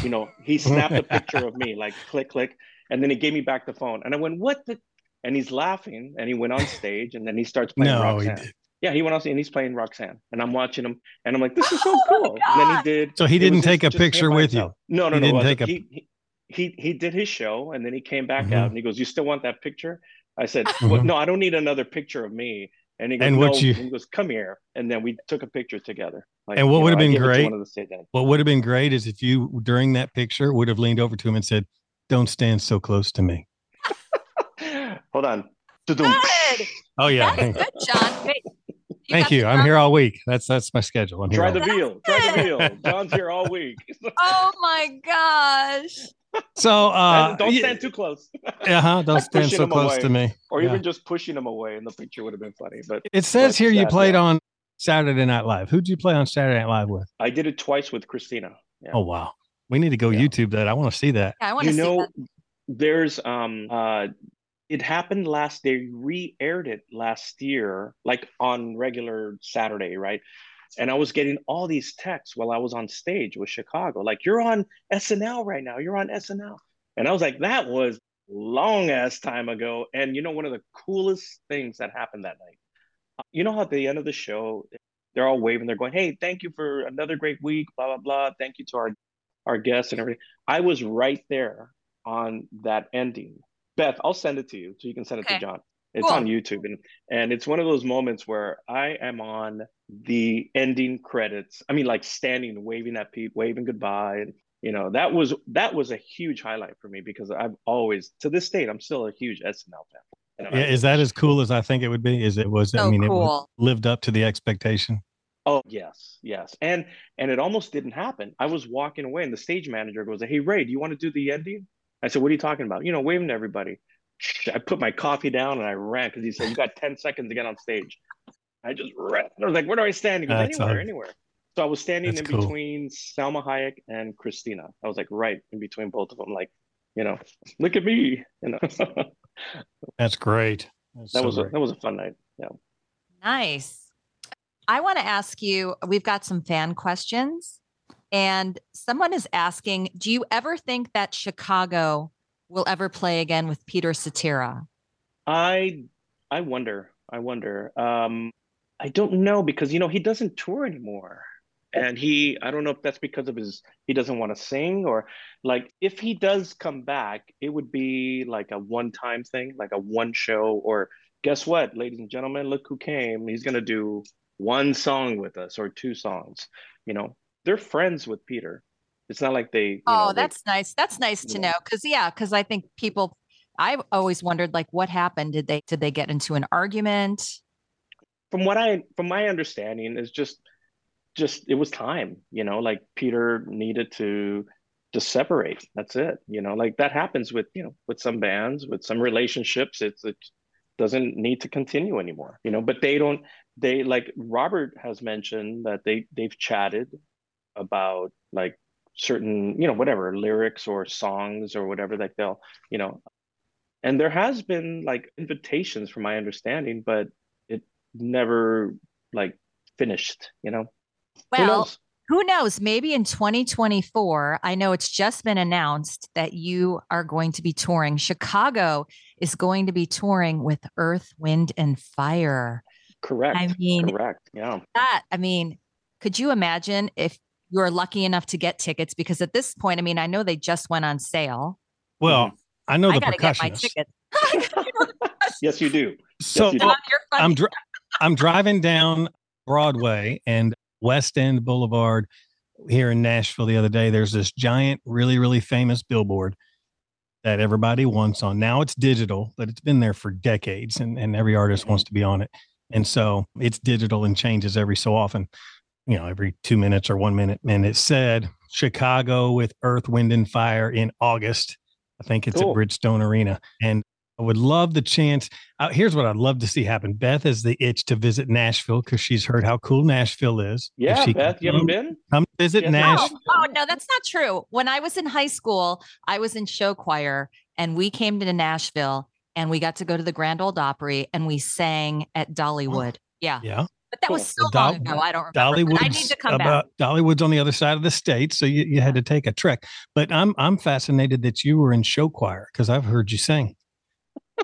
You know, he snapped a picture of me, like click click, and then he gave me back the phone. And I went, what the? And he's laughing, and he went on stage, and then he starts playing no, Roxanne. He yeah, he went on and he's playing Roxanne, and I'm watching him, and I'm like, this is so oh cool. And then he did. So he didn't take just, a picture with you. No, no, he no. Didn't take a... He, he, he he did his show and then he came back mm-hmm. out and he goes, "You still want that picture?" I said, mm-hmm. well, "No, I don't need another picture of me." And he goes, and what no. you... he goes, "Come here," and then we took a picture together. Like, and what would know, have been great? What would have been great is if you during that picture would have leaned over to him and said, "Don't stand so close to me." Hold on. Good. Oh yeah. That's good, Jon. Wait, you Thank you. I'm here all week. That's that's my schedule. I'm here. Try the week. veal. Try the veal. Jon's here all week. Oh my gosh. So uh don't yeah, stand too close. uh-huh, don't stand so close away. to me. or Yeah. even just pushing him away in the picture would have been funny. But It says That's here you played yeah. on Saturday Night Live. Who'd you play on Saturday Night Live with? I did it twice with Christina. Yeah. Oh wow. We need to go Yeah. YouTube that. I want to see that. Yeah, I want to you see know, that. there's um uh it happened last they re-aired it last year, like on regular Saturday, right? And I was getting all these texts while I was on stage with Chicago, like you're on SNL right now, you're on SNL. And I was like, that was long ass time ago. And you know, one of the coolest things that happened that night. You know how at the end of the show, they're all waving, they're going, Hey, thank you for another great week, blah, blah, blah. Thank you to our our guests and everything. I was right there on that ending. Beth, I'll send it to you so you can send it to Jon. It's Cool. on YouTube and and it's one of those moments where I am on the ending credits. I mean, like standing, waving at people, waving goodbye, and you know that was that was a huge highlight for me because I've always to this date I'm still a huge SNL fan. You know, Yeah, is that as cool as I think it would be? Is it was I So mean it cool. lived up to the expectation. Oh yes, yes, and and it almost didn't happen. I was walking away, and the stage manager goes, "Hey Ray, do you want to do the ending?" I said, "What are you talking about?" You know, waving to everybody. I put my coffee down and I ran because he said, "You got ten seconds to get on stage." I just ran. I was like, "Where do I stand?" He goes, That's "Anywhere, awesome. anywhere." So I was standing That's in cool. between Salma Hayek and Christina. I was like right in between both of them, like, you know, look at me. You know, That's great. That's so was a, that was a fun night. Yeah. Nice. I want to ask you we've got some fan questions, and someone is asking Do you ever think that Chicago will ever play again with Peter Cetera? I I wonder. I wonder. Um, I don't know because you know he doesn't tour anymore, and he I don't know if that's because of his he doesn't want to sing or like if he does come back, it would be like a one-time thing, like a one show. Or guess what, ladies and gentlemen, look who came. He's gonna do one song with us or two songs. You know, they're friends with Peter. It's not like they. You Oh, know, they- that's nice. That's nice to know. Cause yeah, because I think people I've always wondered like what happened. Did they did they get into an argument? from what I from my understanding is just just it was time, you know, like Peter needed to to separate. That's it. You know, like that happens with, you know, with some bands, with some relationships, it's it doesn't need to continue anymore, you know, but they don't they like Robert has mentioned that they they've chatted about like certain, you know, whatever lyrics or songs or whatever that they'll, you know, and there has been like invitations from my understanding, but it never like finished, you know. Who Well, knows? who knows? Maybe in 2024, I know it's just been announced that you are going to be touring. Chicago is going to be touring with Earth, Wind, and Fire. Correct. I mean, correct. Yeah. that, I mean, could you imagine if you are lucky enough to get tickets? Because at this point, I mean, I know they just went on sale. Well, mm-hmm. I know I the got get my percussionist. tickets. Yes, you do. So you do. Jon, you're funny. I'm dri- I'm driving down Broadway and West End Boulevard here in Nashville the other day. There's this giant, really, really famous billboard that everybody wants on. Now it's digital, but it's been there for decades and, and every artist mm-hmm. wants to be on it. And so it's digital and changes every so often, you know, every two minutes or one minute. And it said Chicago with Earth, Wind, and Fire in August. I think it's Cool. at Bridgestone Arena. And I would love the chance. Uh, here's what I'd love to see happen. Beth has the itch to visit Nashville because she's heard how cool Nashville is. Yeah, she Beth, you haven't come- been? Come visit Yes, Nashville. Oh, oh, no, that's not true. When I was in high school, I was in show choir and we came to Nashville and we got to go to the Grand Old Opry and we sang at Dollywood. Yeah. Yeah. But that was Cool. so Well, long Doll- ago. I don't remember. but I need to come about back. Dollywood's on the other side of the state, so you, you had to take a trek. But I'm I'm fascinated that you were in show choir because I've heard you sing.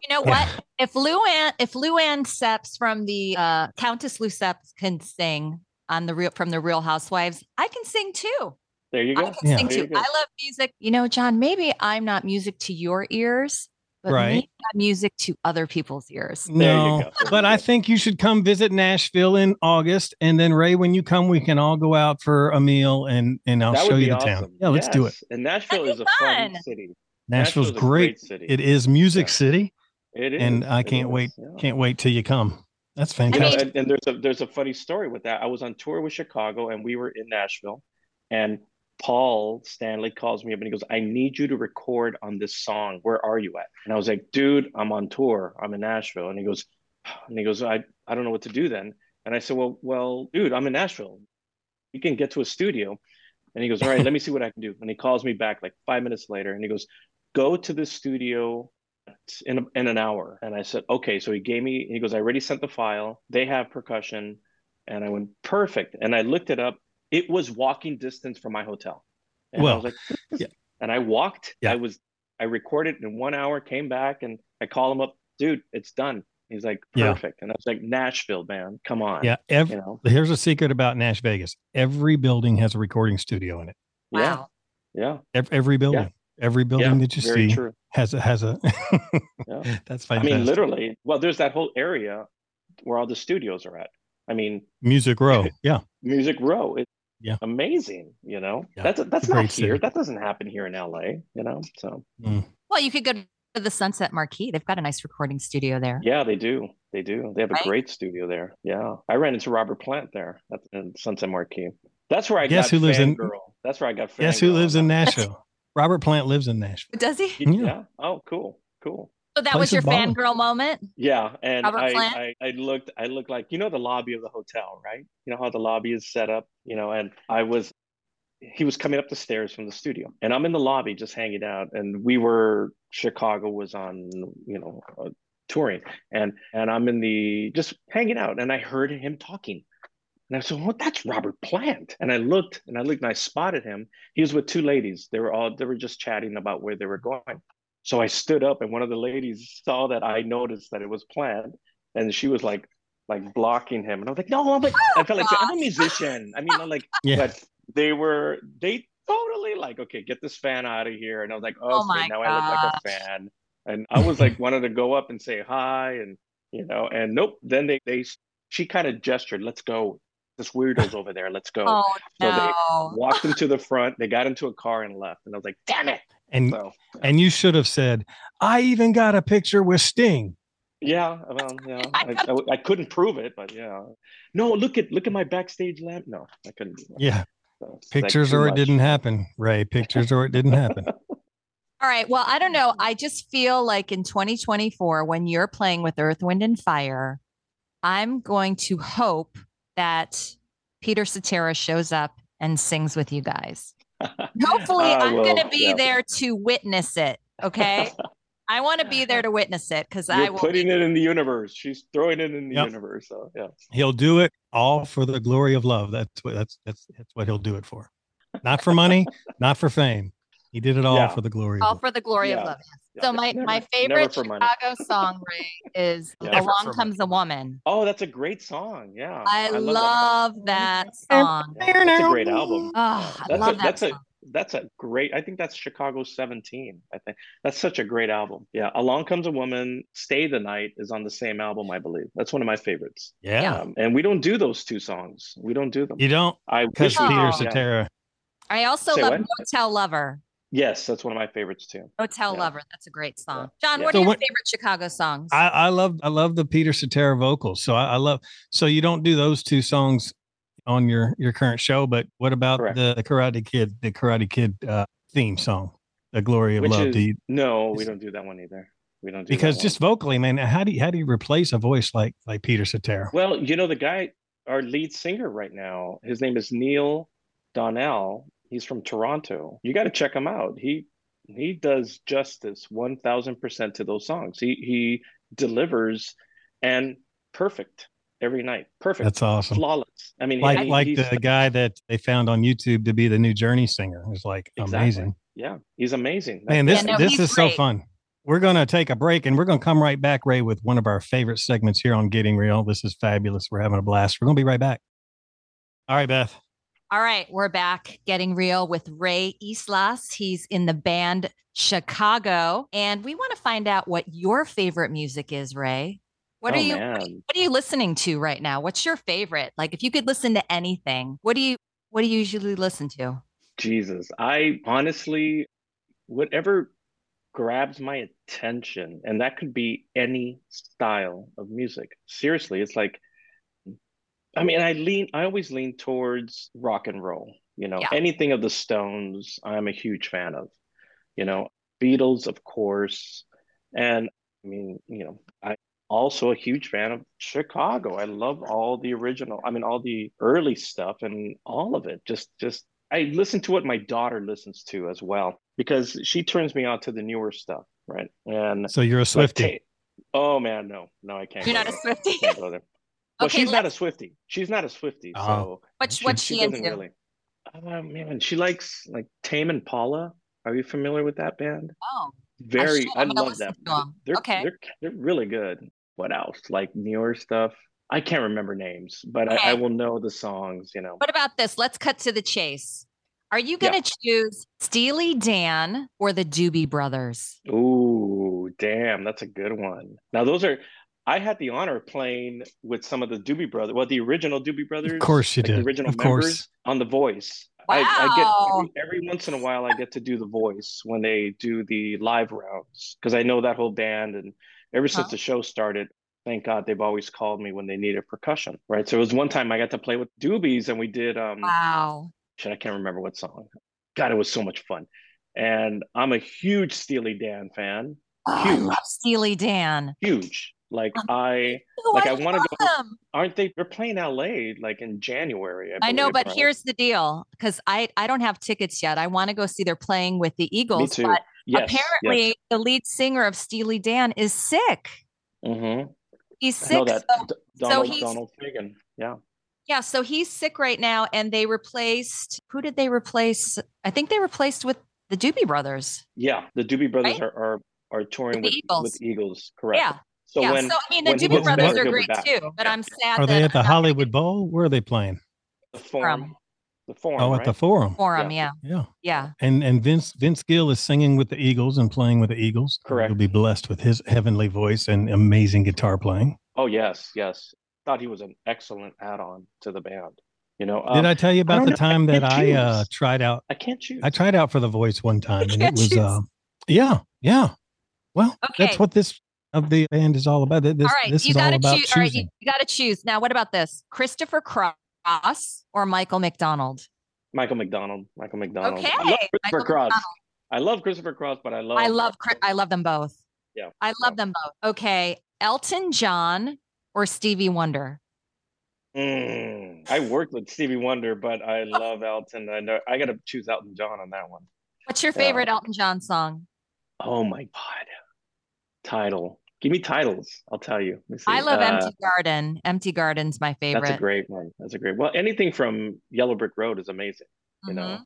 You know Yeah. what? If Luann, if Luann Seps from the uh, Countess Lou Seps can sing on the real from the Real Housewives, I can sing too. There you I can Yeah. sing There too. you go. I love music. You know, Jon, maybe I'm not music to your ears, but Right. maybe I'm music to other people's ears. No, but I think you should come visit Nashville in August, and then Ray, when you come, we can all go out for a meal, and and I'll That show you the awesome. town. Yeah, let's do it. And Nashville is a fun fun. city. Nashville's a great. city. It is Music Yeah. City. It is. And I can't wait. Yeah. Can't wait till you come. That's fantastic. Yeah, and, and, there's a there's a funny story with that. I was on tour with Chicago, and we were in Nashville, and Paul Stanley calls me up and he goes, "I need you to record on this song. Where are you at?" And I was like, "Dude, I'm on tour. I'm in Nashville." And he goes, and he goes, "I I don't know what to do then." And I said, "Well, well, dude, I'm in Nashville. You can get to a studio." And he goes, "All right, let me see what I can do." And he calls me back like five minutes later, and he goes, "Go to the studio in, a, in an hour. And I said, okay. So he gave me, he goes, I already sent the file. They have percussion. And I went, perfect. And I looked it up. It was walking distance from my hotel. And well, I was like, yeah. And I walked. Yeah. I was, I recorded in one hour, came back, and I called him up, dude, it's done. He's like, perfect. Yeah. And I was like, Nashville, man, come on. Yeah. Every, you know? Here's a secret about Nash Vegas every building has a recording studio in it. Wow. Yeah. Every, every building. Every building that you see true. has a has a. yeah. That's fine. I mean, literally. Well, there's that whole area where all the studios are at. I mean, Music Row. Yeah. Music Row. It's yeah. amazing. You know, yeah. that's that's not here. City. That doesn't happen here in LA. You know, so. Mm. Well, you could go to the Sunset Marquis They've got a nice recording studio there. Yeah, they do. They do. They have a right? great studio there. Yeah, I ran into Robert Plant there at the Sunset Marquis That's where I guess who lives in. Girl. That's where I got. Guess who lives in Nashville? Robert Plant lives in Nashville. Does he? Yeah. yeah. Oh, cool. Cool. So that was your fangirl moment? Yeah. And I, I, I looked I looked like you know the lobby of the hotel, right? You know how the lobby is set up, you know, and I was he was coming up the stairs from the studio and I'm in the lobby just hanging out and we were Chicago was on, you know, uh, touring and and I'm in the just hanging out and I heard him talking and I said, "Well, that's Robert Plant." And I looked, and I looked, and I spotted him. He was with two ladies. They were all they were just chatting about where they were going. So I stood up, and one of the ladies saw that I noticed that it was Plant, and she was like, like blocking him. And I was like, "No, I'm like, I felt like I'm a musician. I mean, I'm like, yeah. but they were they totally like, okay, get this fan out of here. And I was like, oh, okay, now gosh. I look like a fan. And I was like, wanted to go up and say hi, and you know, and nope. Then they they she kind of gestured, let's go this weirdo's over there. Let's go. Oh, no. so they walked into the front. They got into a car and left. And I was like, damn it. And so, yeah. and you should have said, I even got a picture with Sting. Yeah, well, yeah, I, I, I, couldn't prove it, but yeah. No, look at look at my backstage lamp. No, I couldn't. Yeah, so, pictures or it didn't happen, Ray. Pictures or it didn't happen. All right. Well, I don't know. I just feel like in 2024, when you're playing with Earth, Wind, and Fire, I'm going to hope that Peter Cetera shows up and sings with you guys. Hopefully, uh, I'm going to be yeah. there to witness it. Okay. I want to be there to witness it because I will putting be- it in the universe. She's throwing it in the yep. universe. So yeah, he'll do it all for the glory of love. That's what that's that's that's what he'll do it for. Not for money, not for fame. He did it all yeah. for the glory. All for the glory yeah. of love. So my never, my favorite Chicago song, Ray, is yeah, "Along Comes a Woman." Oh, that's a great song. Yeah, I, I love, love that. that. song. Yeah, that's a great album. Oh, I love a, that that's song. a that's a great. I think that's Chicago 17. I think that's such a great album. Yeah, "Along Comes a Woman," "Stay the Night" is on the same album, I believe. That's one of my favorites. Yeah, um, and we don't do those two songs. We don't do them. You don't. I because Peter Cetera. I also Say love what? "Motel Lover." Yes, that's one of my favorites too. Hotel yeah. Lover. That's a great song. Jon, yeah. what so are your what, favorite Chicago songs? I, I, love I love the Peter Cetera vocals. So I, I, love so you don't do those two songs on your your current show, but what about the, the Karate Kid, the Karate Kid uh, theme song, The Glory of Which Love? Is, you, no, we don't do that one either. We don't do because just vocally, man, how do you how do you replace a voice like like Peter Cetera? Well, you know the guy, our lead singer right now, his name is Neil Donell He's from Toronto. You got to check him out. He he does justice 1000% to those songs. He he delivers and perfect every night. Perfect. That's awesome. Flawless. I mean, like he, like the guy that they found on YouTube to be the new Journey singer. It's like exactly. amazing. Yeah, he's amazing. Man, this yeah, no, this is great. so fun. We're going to take a break and we're going to come right back, Ray, with one of our favorite segments here on Getting Real. This is fabulous. We're having a blast. We're going to be right back. All right, Beth. All right, we're back getting real with Ray Yslas. He's in the band Chicago, and we want to find out what your favorite music is, Ray. What oh, are you man. what are you listening to right now? What's your favorite? Like if you could listen to anything, what do you what do you usually listen to? Jesus. I honestly whatever grabs my attention, and that could be any style of music. Seriously, it's like, I mean, I lean, I always lean towards rock and roll. You know, yeah. anything of the Stones, I'm a huge fan of. You know, Beatles, of course, and I mean, you know, I also a huge fan of Chicago. I love all the original, I mean, all the early stuff and all of it. Just, just I listen to what my daughter listens to as well because she turns me on to the newer stuff, right? And so you're a Swifty. Like, oh man, no, no, I can't. You're not there. a Swifty. Can't go there. Well, okay, she's let's... not a Swifty. She's not a Swifty. Uh-huh. So what's she, what's she, she into? Really, oh man, she likes like Tame Impala. Are you familiar with that band? Oh, very. I, I love that. They're, okay, they're they're really good. What else? Like newer stuff. I can't remember names, but okay. I, I, will know the songs. You know. What about this? Let's cut to the chase. Are you going to yeah. choose Steely Dan or the Doobie Brothers? Ooh, damn, that's a good one. Now those are. I had the honor of playing with some of the Doobie Brothers. Well, the original Doobie Brothers. Of course, you like did. The original of members course. on The Voice. Wow. I, I get every, every, once in a while I get to do the voice when they do the live rounds because I know that whole band and ever since huh? the show started, thank God they've always called me when they needed percussion. Right. So it was one time I got to play with Doobies and we did um wow. Shit, I can't remember what song. God, it was so much fun. And I'm a huge Steely Dan fan. Oh, huge. I love Steely Dan. Huge. Like um, I oh, like I, I want to go. Them. Aren't they? They're playing LA like in January. I, I know, but here's the deal: because I I don't have tickets yet. I want to go see they're playing with the Eagles, but yes, apparently yes. the lead singer of Steely Dan is sick. Mm-hmm. He's sick. So, Donald, so he's, Donald Fagen. Yeah. Yeah, so he's sick right now, and they replaced. Who did they replace? I think they replaced with the Doobie Brothers. Yeah, the Doobie Brothers right? are, are are touring with, with Eagles. with Eagles. Correct. Yeah, so yeah, when, so I mean, the Doobie Brothers are great too, but I'm sad. Are they at the Hollywood Bowl? Where are they playing? The Forum. The Forum. Oh, right? at the Forum. Forum, yeah. yeah, yeah, And and Vince Vince Gill is singing with the Eagles and playing with the Eagles. Correct. You'll be blessed with his heavenly voice and amazing guitar playing. Oh yes, yes. Thought he was an excellent add-on to the band. You know, um, did I tell you about the know, time I that I uh, tried out? I can't choose. I tried out for the voice one time, and it was, uh, yeah, yeah. Well, okay. that's what this of the band is all about. This, all right, this you gotta choose. All right, you, you got to choose. Now, what about this? Christopher Cross or Michael McDonald? Michael McDonald. Michael McDonald. Okay. I love Christopher Michael Cross. McDonald. I love Christopher Cross, but I love. I love. I love them both. Yeah. I love them both. Okay, Elton John or Stevie Wonder. Mm, I worked with Stevie Wonder, but I love Elton. I know I got to choose Elton John on that one. What's your favorite yeah. Elton John song? Oh my God. Title. Give me titles. I'll tell you. I love uh, Empty Garden. Empty Garden's my favorite. That's a great one. That's a great. Well, anything from Yellow Brick Road is amazing. You mm-hmm. know.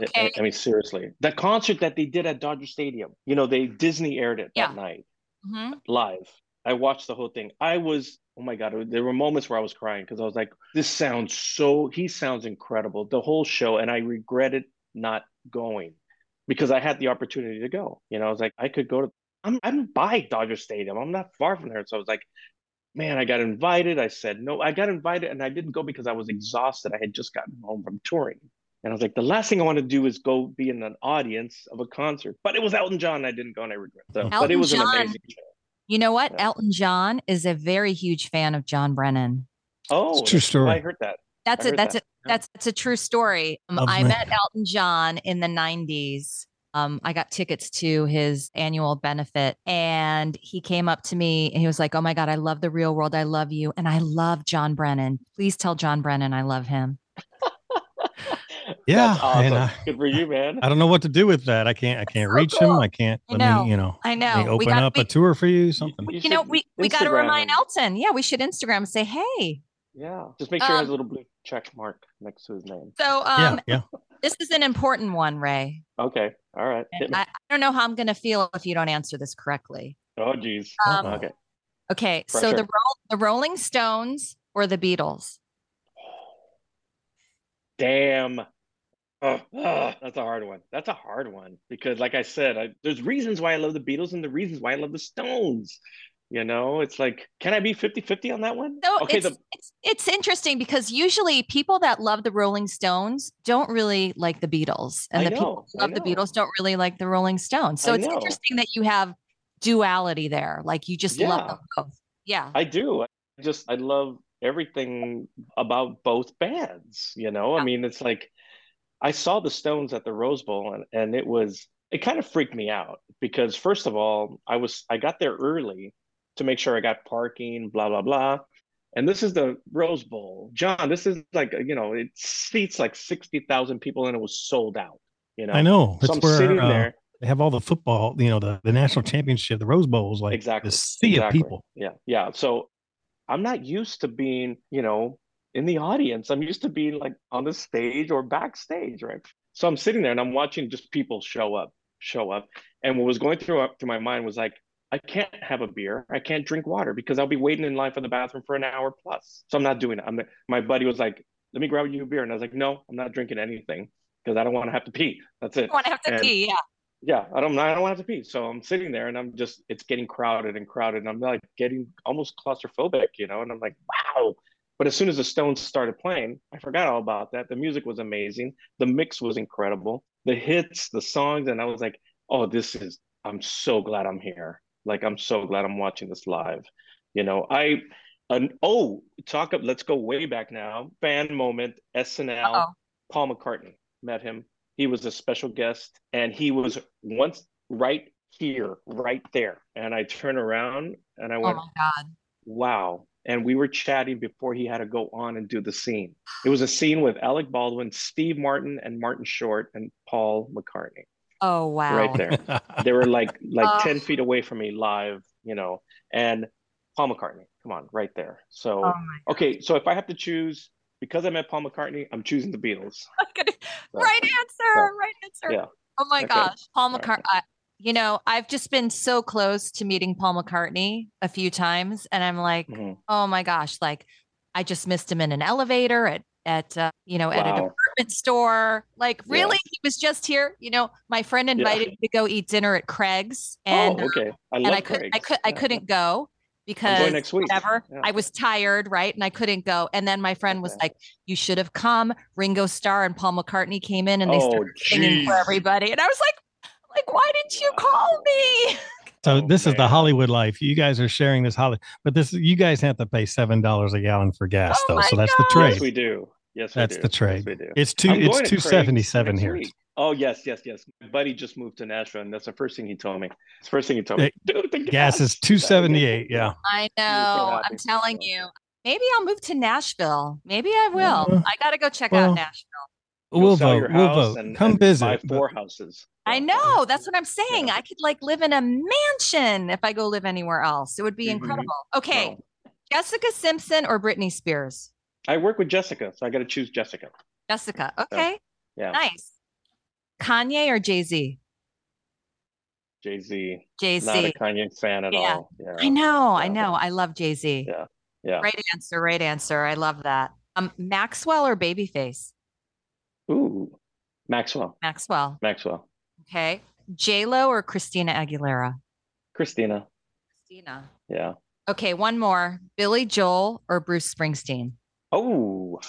Okay. I, I, mean, seriously, the concert that they did at Dodger Stadium. You know, they Disney aired it yeah. that night mm-hmm. live. I watched the whole thing. I was, oh my god, there were moments where I was crying because I was like, this sounds so. He sounds incredible. The whole show, and I regretted not going because I had the opportunity to go. You know, I was like, I could go to I'm I'm by Dodger Stadium. I'm not far from there. So I was like, man, I got invited. I said no. I got invited and I didn't go because I was exhausted. I had just gotten home from touring. And I was like, the last thing I want to do is go be in an audience of a concert. But it was Elton John. I didn't go and I regret that. but it was John, an amazing show. You know what? Yeah. Elton John is a very huge fan of Jon Brennan. Oh, it's true story. I heard that. That's it. That's that. it. That's that's a true story. Um, I met Elton John in the 90s um, I got tickets to his annual benefit and he came up to me and he was like, Oh my God, I love the real world. I love you. And I love Jon Brennan. Please tell Jon Brennan I love him. yeah. Awesome. I, Good for you, man. I don't know what to do with that. I can't, I can't so reach cool. him. I can't, I know. Me, you know, I know. Open got, up we, a tour for you, something. You, you know, we, we got to remind Elton. Yeah, we should Instagram say, Hey, yeah. Just make sure um, he has a little blue check mark next to his name. So um yeah, yeah. this is an important one, Ray. Okay. All right. I, I, don't know how I'm gonna feel if you don't answer this correctly. Oh geez. Um, okay. Okay. Pressure. So the the Rolling Stones or the Beatles? Damn. Oh, oh, that's a hard one. That's a hard one because, like I said, I, there's reasons why I love the Beatles and the reasons why I love the Stones. You know, it's like, can I be 50 50 on that one? No, okay. It's, the- it's, it's interesting because usually people that love the Rolling Stones don't really like the Beatles. And the people who love the Beatles don't really like the Rolling Stones. So I it's know. interesting that you have duality there. Like you just yeah. love them both. Yeah. I do. I just, I love everything about both bands. You know, yeah. I mean, it's like, I saw the Stones at the Rose Bowl and, and it was, it kind of freaked me out because first of all, I was, I got there early to make sure I got parking, blah, blah, blah. And this is the Rose Bowl. Jon, this is like, you know, it seats like 60,000 people and it was sold out. You know, I know. So I'm where, sitting uh, there. They have all the football, you know, the, the national championship, the Rose Bowls, like exactly. the sea exactly. of people. Yeah. Yeah. So I'm not used to being, you know, in the audience. I'm used to being like on the stage or backstage, right? So I'm sitting there and I'm watching just people show up, show up. And what was going through up through my mind was like, I can't have a beer. I can't drink water because I'll be waiting in line for the bathroom for an hour plus. So I'm not doing it. I'm my buddy was like, "Let me grab you a beer," and I was like, "No, I'm not drinking anything because I don't want to have to pee. That's it. I want to have to and, pee. Yeah. Yeah, I don't. I don't want to have to pee. So I'm sitting there and I'm just. It's getting crowded and crowded, and I'm like getting almost claustrophobic, you know. And I'm like, wow. But as soon as the Stones started playing, I forgot all about that. The music was amazing. The mix was incredible. The hits, the songs, and I was like, oh, this is. I'm so glad I'm here like I'm so glad I'm watching this live. You know, I an oh talk up. Let's go way back now. Fan moment. SNL. Uh-oh. Paul McCartney met him. He was a special guest, and he was once right here, right there. And I turn around and I oh went, "Oh my god, wow!" And we were chatting before he had to go on and do the scene. It was a scene with Alec Baldwin, Steve Martin, and Martin Short, and Paul McCartney. Oh wow! Right there, they were like like ten feet away from me live, you know. And Paul McCartney, come on, right there. So oh okay, so if I have to choose, because I met Paul McCartney, I'm choosing the Beatles. so, right answer, so, right answer. Yeah. Oh my okay. gosh, Paul McCartney. Right. You know, I've just been so close to meeting Paul McCartney a few times, and I'm like, mm-hmm. oh my gosh, like I just missed him in an elevator at at uh, you know wow. at a department store like really yeah. he was just here you know my friend invited yeah. me to go eat dinner at craig's oh, and oh, okay I and i could i could i couldn't go because next week. whatever yeah. i was tired right and i couldn't go and then my friend was like you should have come ringo starr and paul mccartney came in and they oh, started geez. singing for everybody and i was like like why didn't you call me So oh, this man. is the Hollywood life. You guys are sharing this Holly, but this you guys have to pay seven dollars a gallon for gas oh though. So that's God. the trade. Yes, we do. Yes, that's the trade. Yes, it's two. I'm it's two seventy seven here. Week. Oh yes, yes, yes. My buddy just moved to Nashville, and that's the first thing he told me. It's the first thing he told me. Dude, the gas, gas is two seventy eight. Yeah. I know. I'm telling you. Maybe I'll move to Nashville. Maybe I will. Uh, I got to go check well, out Nashville. We'll vote. We'll vote. And, Come and visit. Buy four houses. I know. That's what I'm saying. Yeah. I could like live in a mansion if I go live anywhere else. It would be incredible. Okay. No. Jessica Simpson or Britney Spears? I work with Jessica, so I got to choose Jessica. Jessica. Okay. So, yeah. Nice. Kanye or Jay Z? Jay Z. Jay Z. Not a Kanye fan at yeah. all. Yeah. I know. Yeah. I know. I love Jay Z. Yeah. Yeah. Right answer. Right answer. I love that. Um, Maxwell or Babyface? Ooh, Maxwell. Maxwell. Maxwell. Okay. J Lo or Christina Aguilera? Christina. Christina. Yeah. Okay, one more. Billy Joel or Bruce Springsteen? Oh,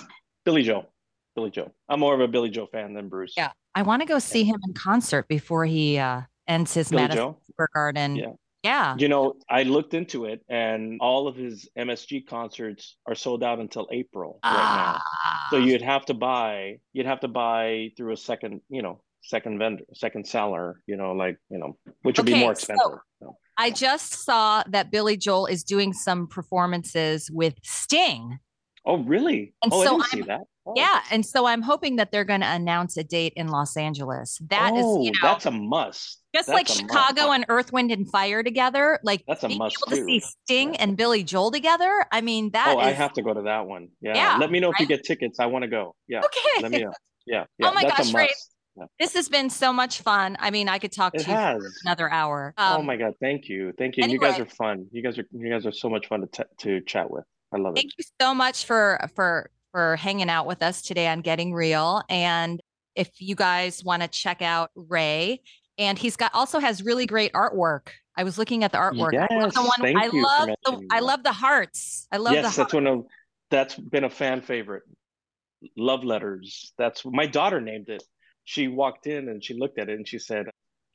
Billy Joel. Billy Joel. I'm more of a Billy Joel fan than Bruce. Yeah. I want to go see him in concert before he uh, ends his Billy Madison Joe? Square Garden. Yeah. Yeah. You know, I looked into it and all of his MSG concerts are sold out until April ah. right now. So ah. you'd have to buy, you'd have to buy through a second, you know, second vendor, second seller, you know, like, you know, which would okay, be more expensive. So so. I just saw that Billy Joel is doing some performances with Sting. Oh, really? And oh, so I didn't I'm, see that. Oh. Yeah, and so I'm hoping that they're going to announce a date in Los Angeles. That oh, is, you know, that's a must. Just that's like Chicago must. and Earth, Wind, and Fire together, like that's a must able to see Sting yeah. and Billy Joel together. I mean, that. Oh, is, I have to go to that one. Yeah. yeah Let me know right? if you get tickets. I want to go. Yeah. Okay. Let me know. Yeah. yeah. Oh my that's gosh, Ray. Yeah. This has been so much fun. I mean, I could talk it to has. you for another hour. Oh um, oh my god, thank you, thank you. Anyway, you guys are fun. You guys are you guys are so much fun to t- to chat with. I love it. Thank you so much for for for hanging out with us today on Getting Real. And if you guys want to check out Ray and he's got also has really great artwork. I was looking at the artwork. Yes, I love the one. I love the, I love the hearts. I love yes, the that's one of that's been a fan favorite. Love letters. That's my daughter named it. She walked in and she looked at it and she said,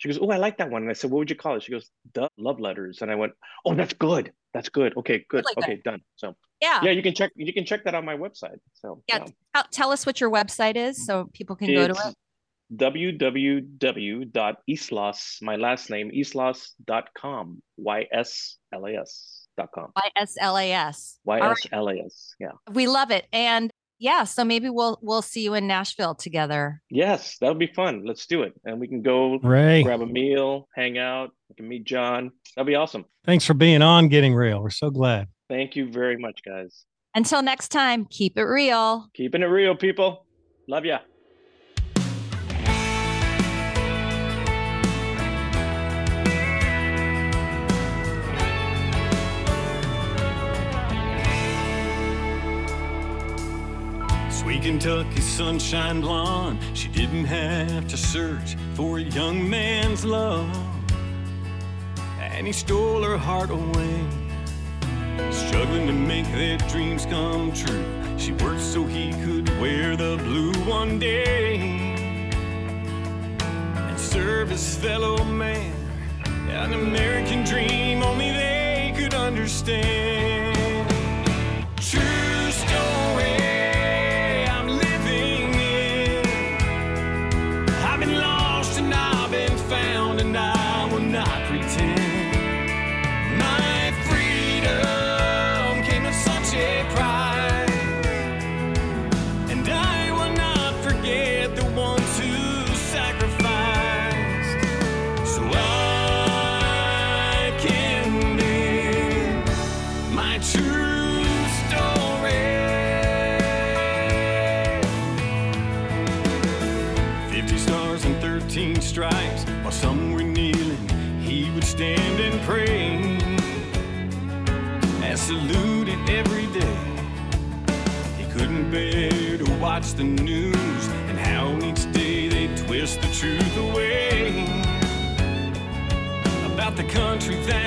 she goes, "Oh, I like that one." And I said, "What would you call it?" She goes, "The love letters." And I went, "Oh, that's good. That's good. Okay, good. Good. okay, done." So yeah. yeah, you can check you can check that on my website. So Yeah, um, Tell, tell us what your website is so people can go to It's it. www.yslas, my last name, yslas.com, Y-S-L-A-S dot com. YSLAS. Y-S-L-A-S, yeah. We love it. And yeah, so maybe we'll we'll see you in Nashville together. Yes, that would be fun. Let's do it. And we can go Ray. grab a meal, hang out. We can meet Jon. That'd be awesome. Thanks for being on Getting Real. We're so glad. Thank you very much, guys. Until next time, keep it real. Keeping it real, people. Love ya. Kentucky sunshine blonde, she didn't have to search for a young man's love. And he stole her heart away, struggling to make their dreams come true. She worked so he could wear the blue one day and serve his fellow man. An American dream only they could understand. Watch the news and how each day they twist the truth away. About the country that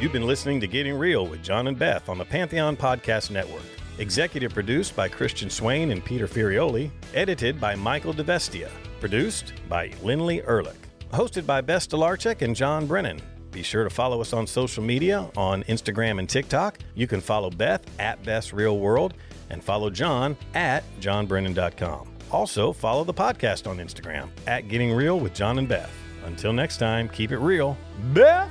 You've been listening to Getting Real with Jon and Beth on the Pantheon Podcast Network. Executive produced by Christian Swain and Peter Furioli. Edited by Michael DeVestia. Produced by Lindley Ehrlich. Hosted by Beth Stolarczyk and Jon Brennan. Be sure to follow us on social media on Instagram and TikTok. You can follow Beth at Beth's Real World and follow Jon at jonbrennan.com. Also, follow the podcast on Instagram at Getting Real with Jon and Beth. Until next time, keep it real. Beth!